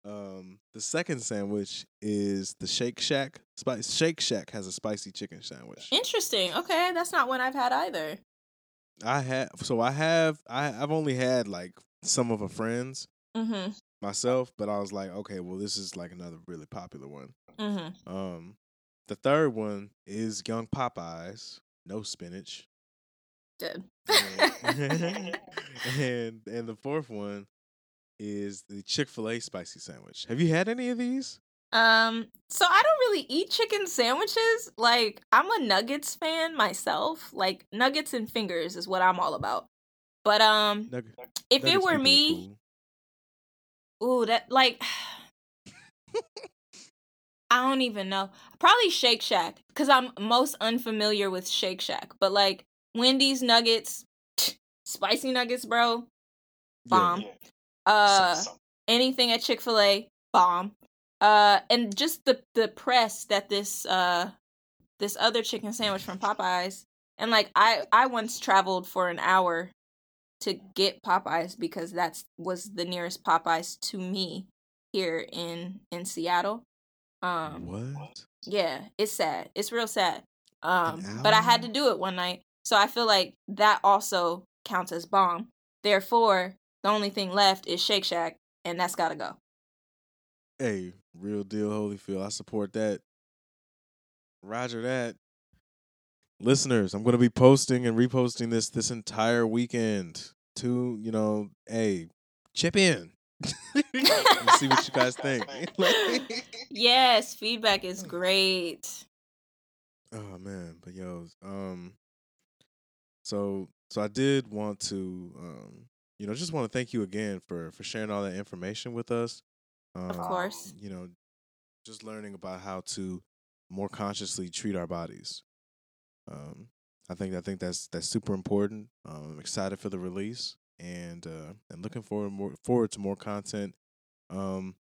Um, the second sandwich is the Shake Shack. Spice Shake Shack has a spicy chicken sandwich. Interesting. Okay, that's not one I've had either. I have so I have I I've only had like some of a friends Mm-hmm. myself, but I was like, okay, well, this is like another really popular one. Mm-hmm. Um, the third one is Young Popeyes, no spinach, Good. and and, and the fourth one is the Chick Fil A spicy sandwich. Have you had any of these? Um, so I don't really eat chicken sandwiches. Like, I'm a nuggets fan myself. Like, nuggets and fingers is what I'm all about. But um, Nug- if it were me, cool. ooh, that like I don't even know. Probably Shake Shack because I'm most unfamiliar with Shake Shack. But like Wendy's nuggets, spicy nuggets, bro, Yeah. bomb. Uh, anything at Chick Fil A, bomb. Uh, and just the the press that this uh this other chicken sandwich from Popeyes, and like I I once traveled for an hour to get Popeyes because that's was the nearest Popeyes to me here in in Seattle. Um, What? yeah, it's sad. It's real sad. Um, but I had to do it one night, so I feel like that also counts as bomb. Therefore, the only thing left is Shake Shack, and that's gotta go. Hey, real deal, Holyfield. I support that. Roger that. Listeners, I'm gonna be posting and reposting this this entire weekend. To you know, hey, chip in. And see what you guys think. Yes, feedback is great. oh man, but yo, um, so so I did want to, um, you know, just want to thank you again for for sharing all that information with us. Um, Of course. you know, just learning about how to more consciously treat our bodies. Um, I think I think that's that's super important. Um, I'm excited for the release and uh, and looking forward more forward to more content. Um,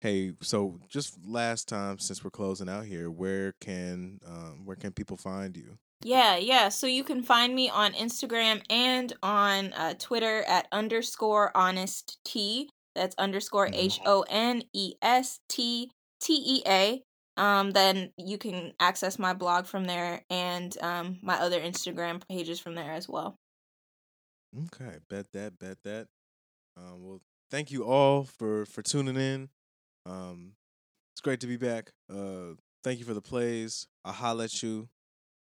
hey, so just last time since we're closing out here, where can um, where can people find you? Yeah, yeah. So you can find me on Instagram and on uh, Twitter at underscore honesttea. That's underscore Mhm. H O N E S T T E A. Um, then you can access my blog from there and um, my other Instagram pages from there as well. Okay, bet that, bet that. Um, well, thank you all for for tuning in. Um, it's great to be back. Uh, thank you for the plays. I'll holla at you.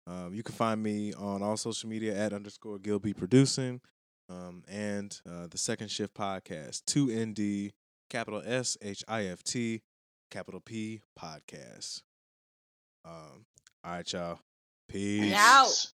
Um, you can find me on all social media at underscore Gilby Producing, um, and uh, the Second Shift Podcast, two ND capital S H I F T, capital P podcast. Um, all right, y'all. Peace. out.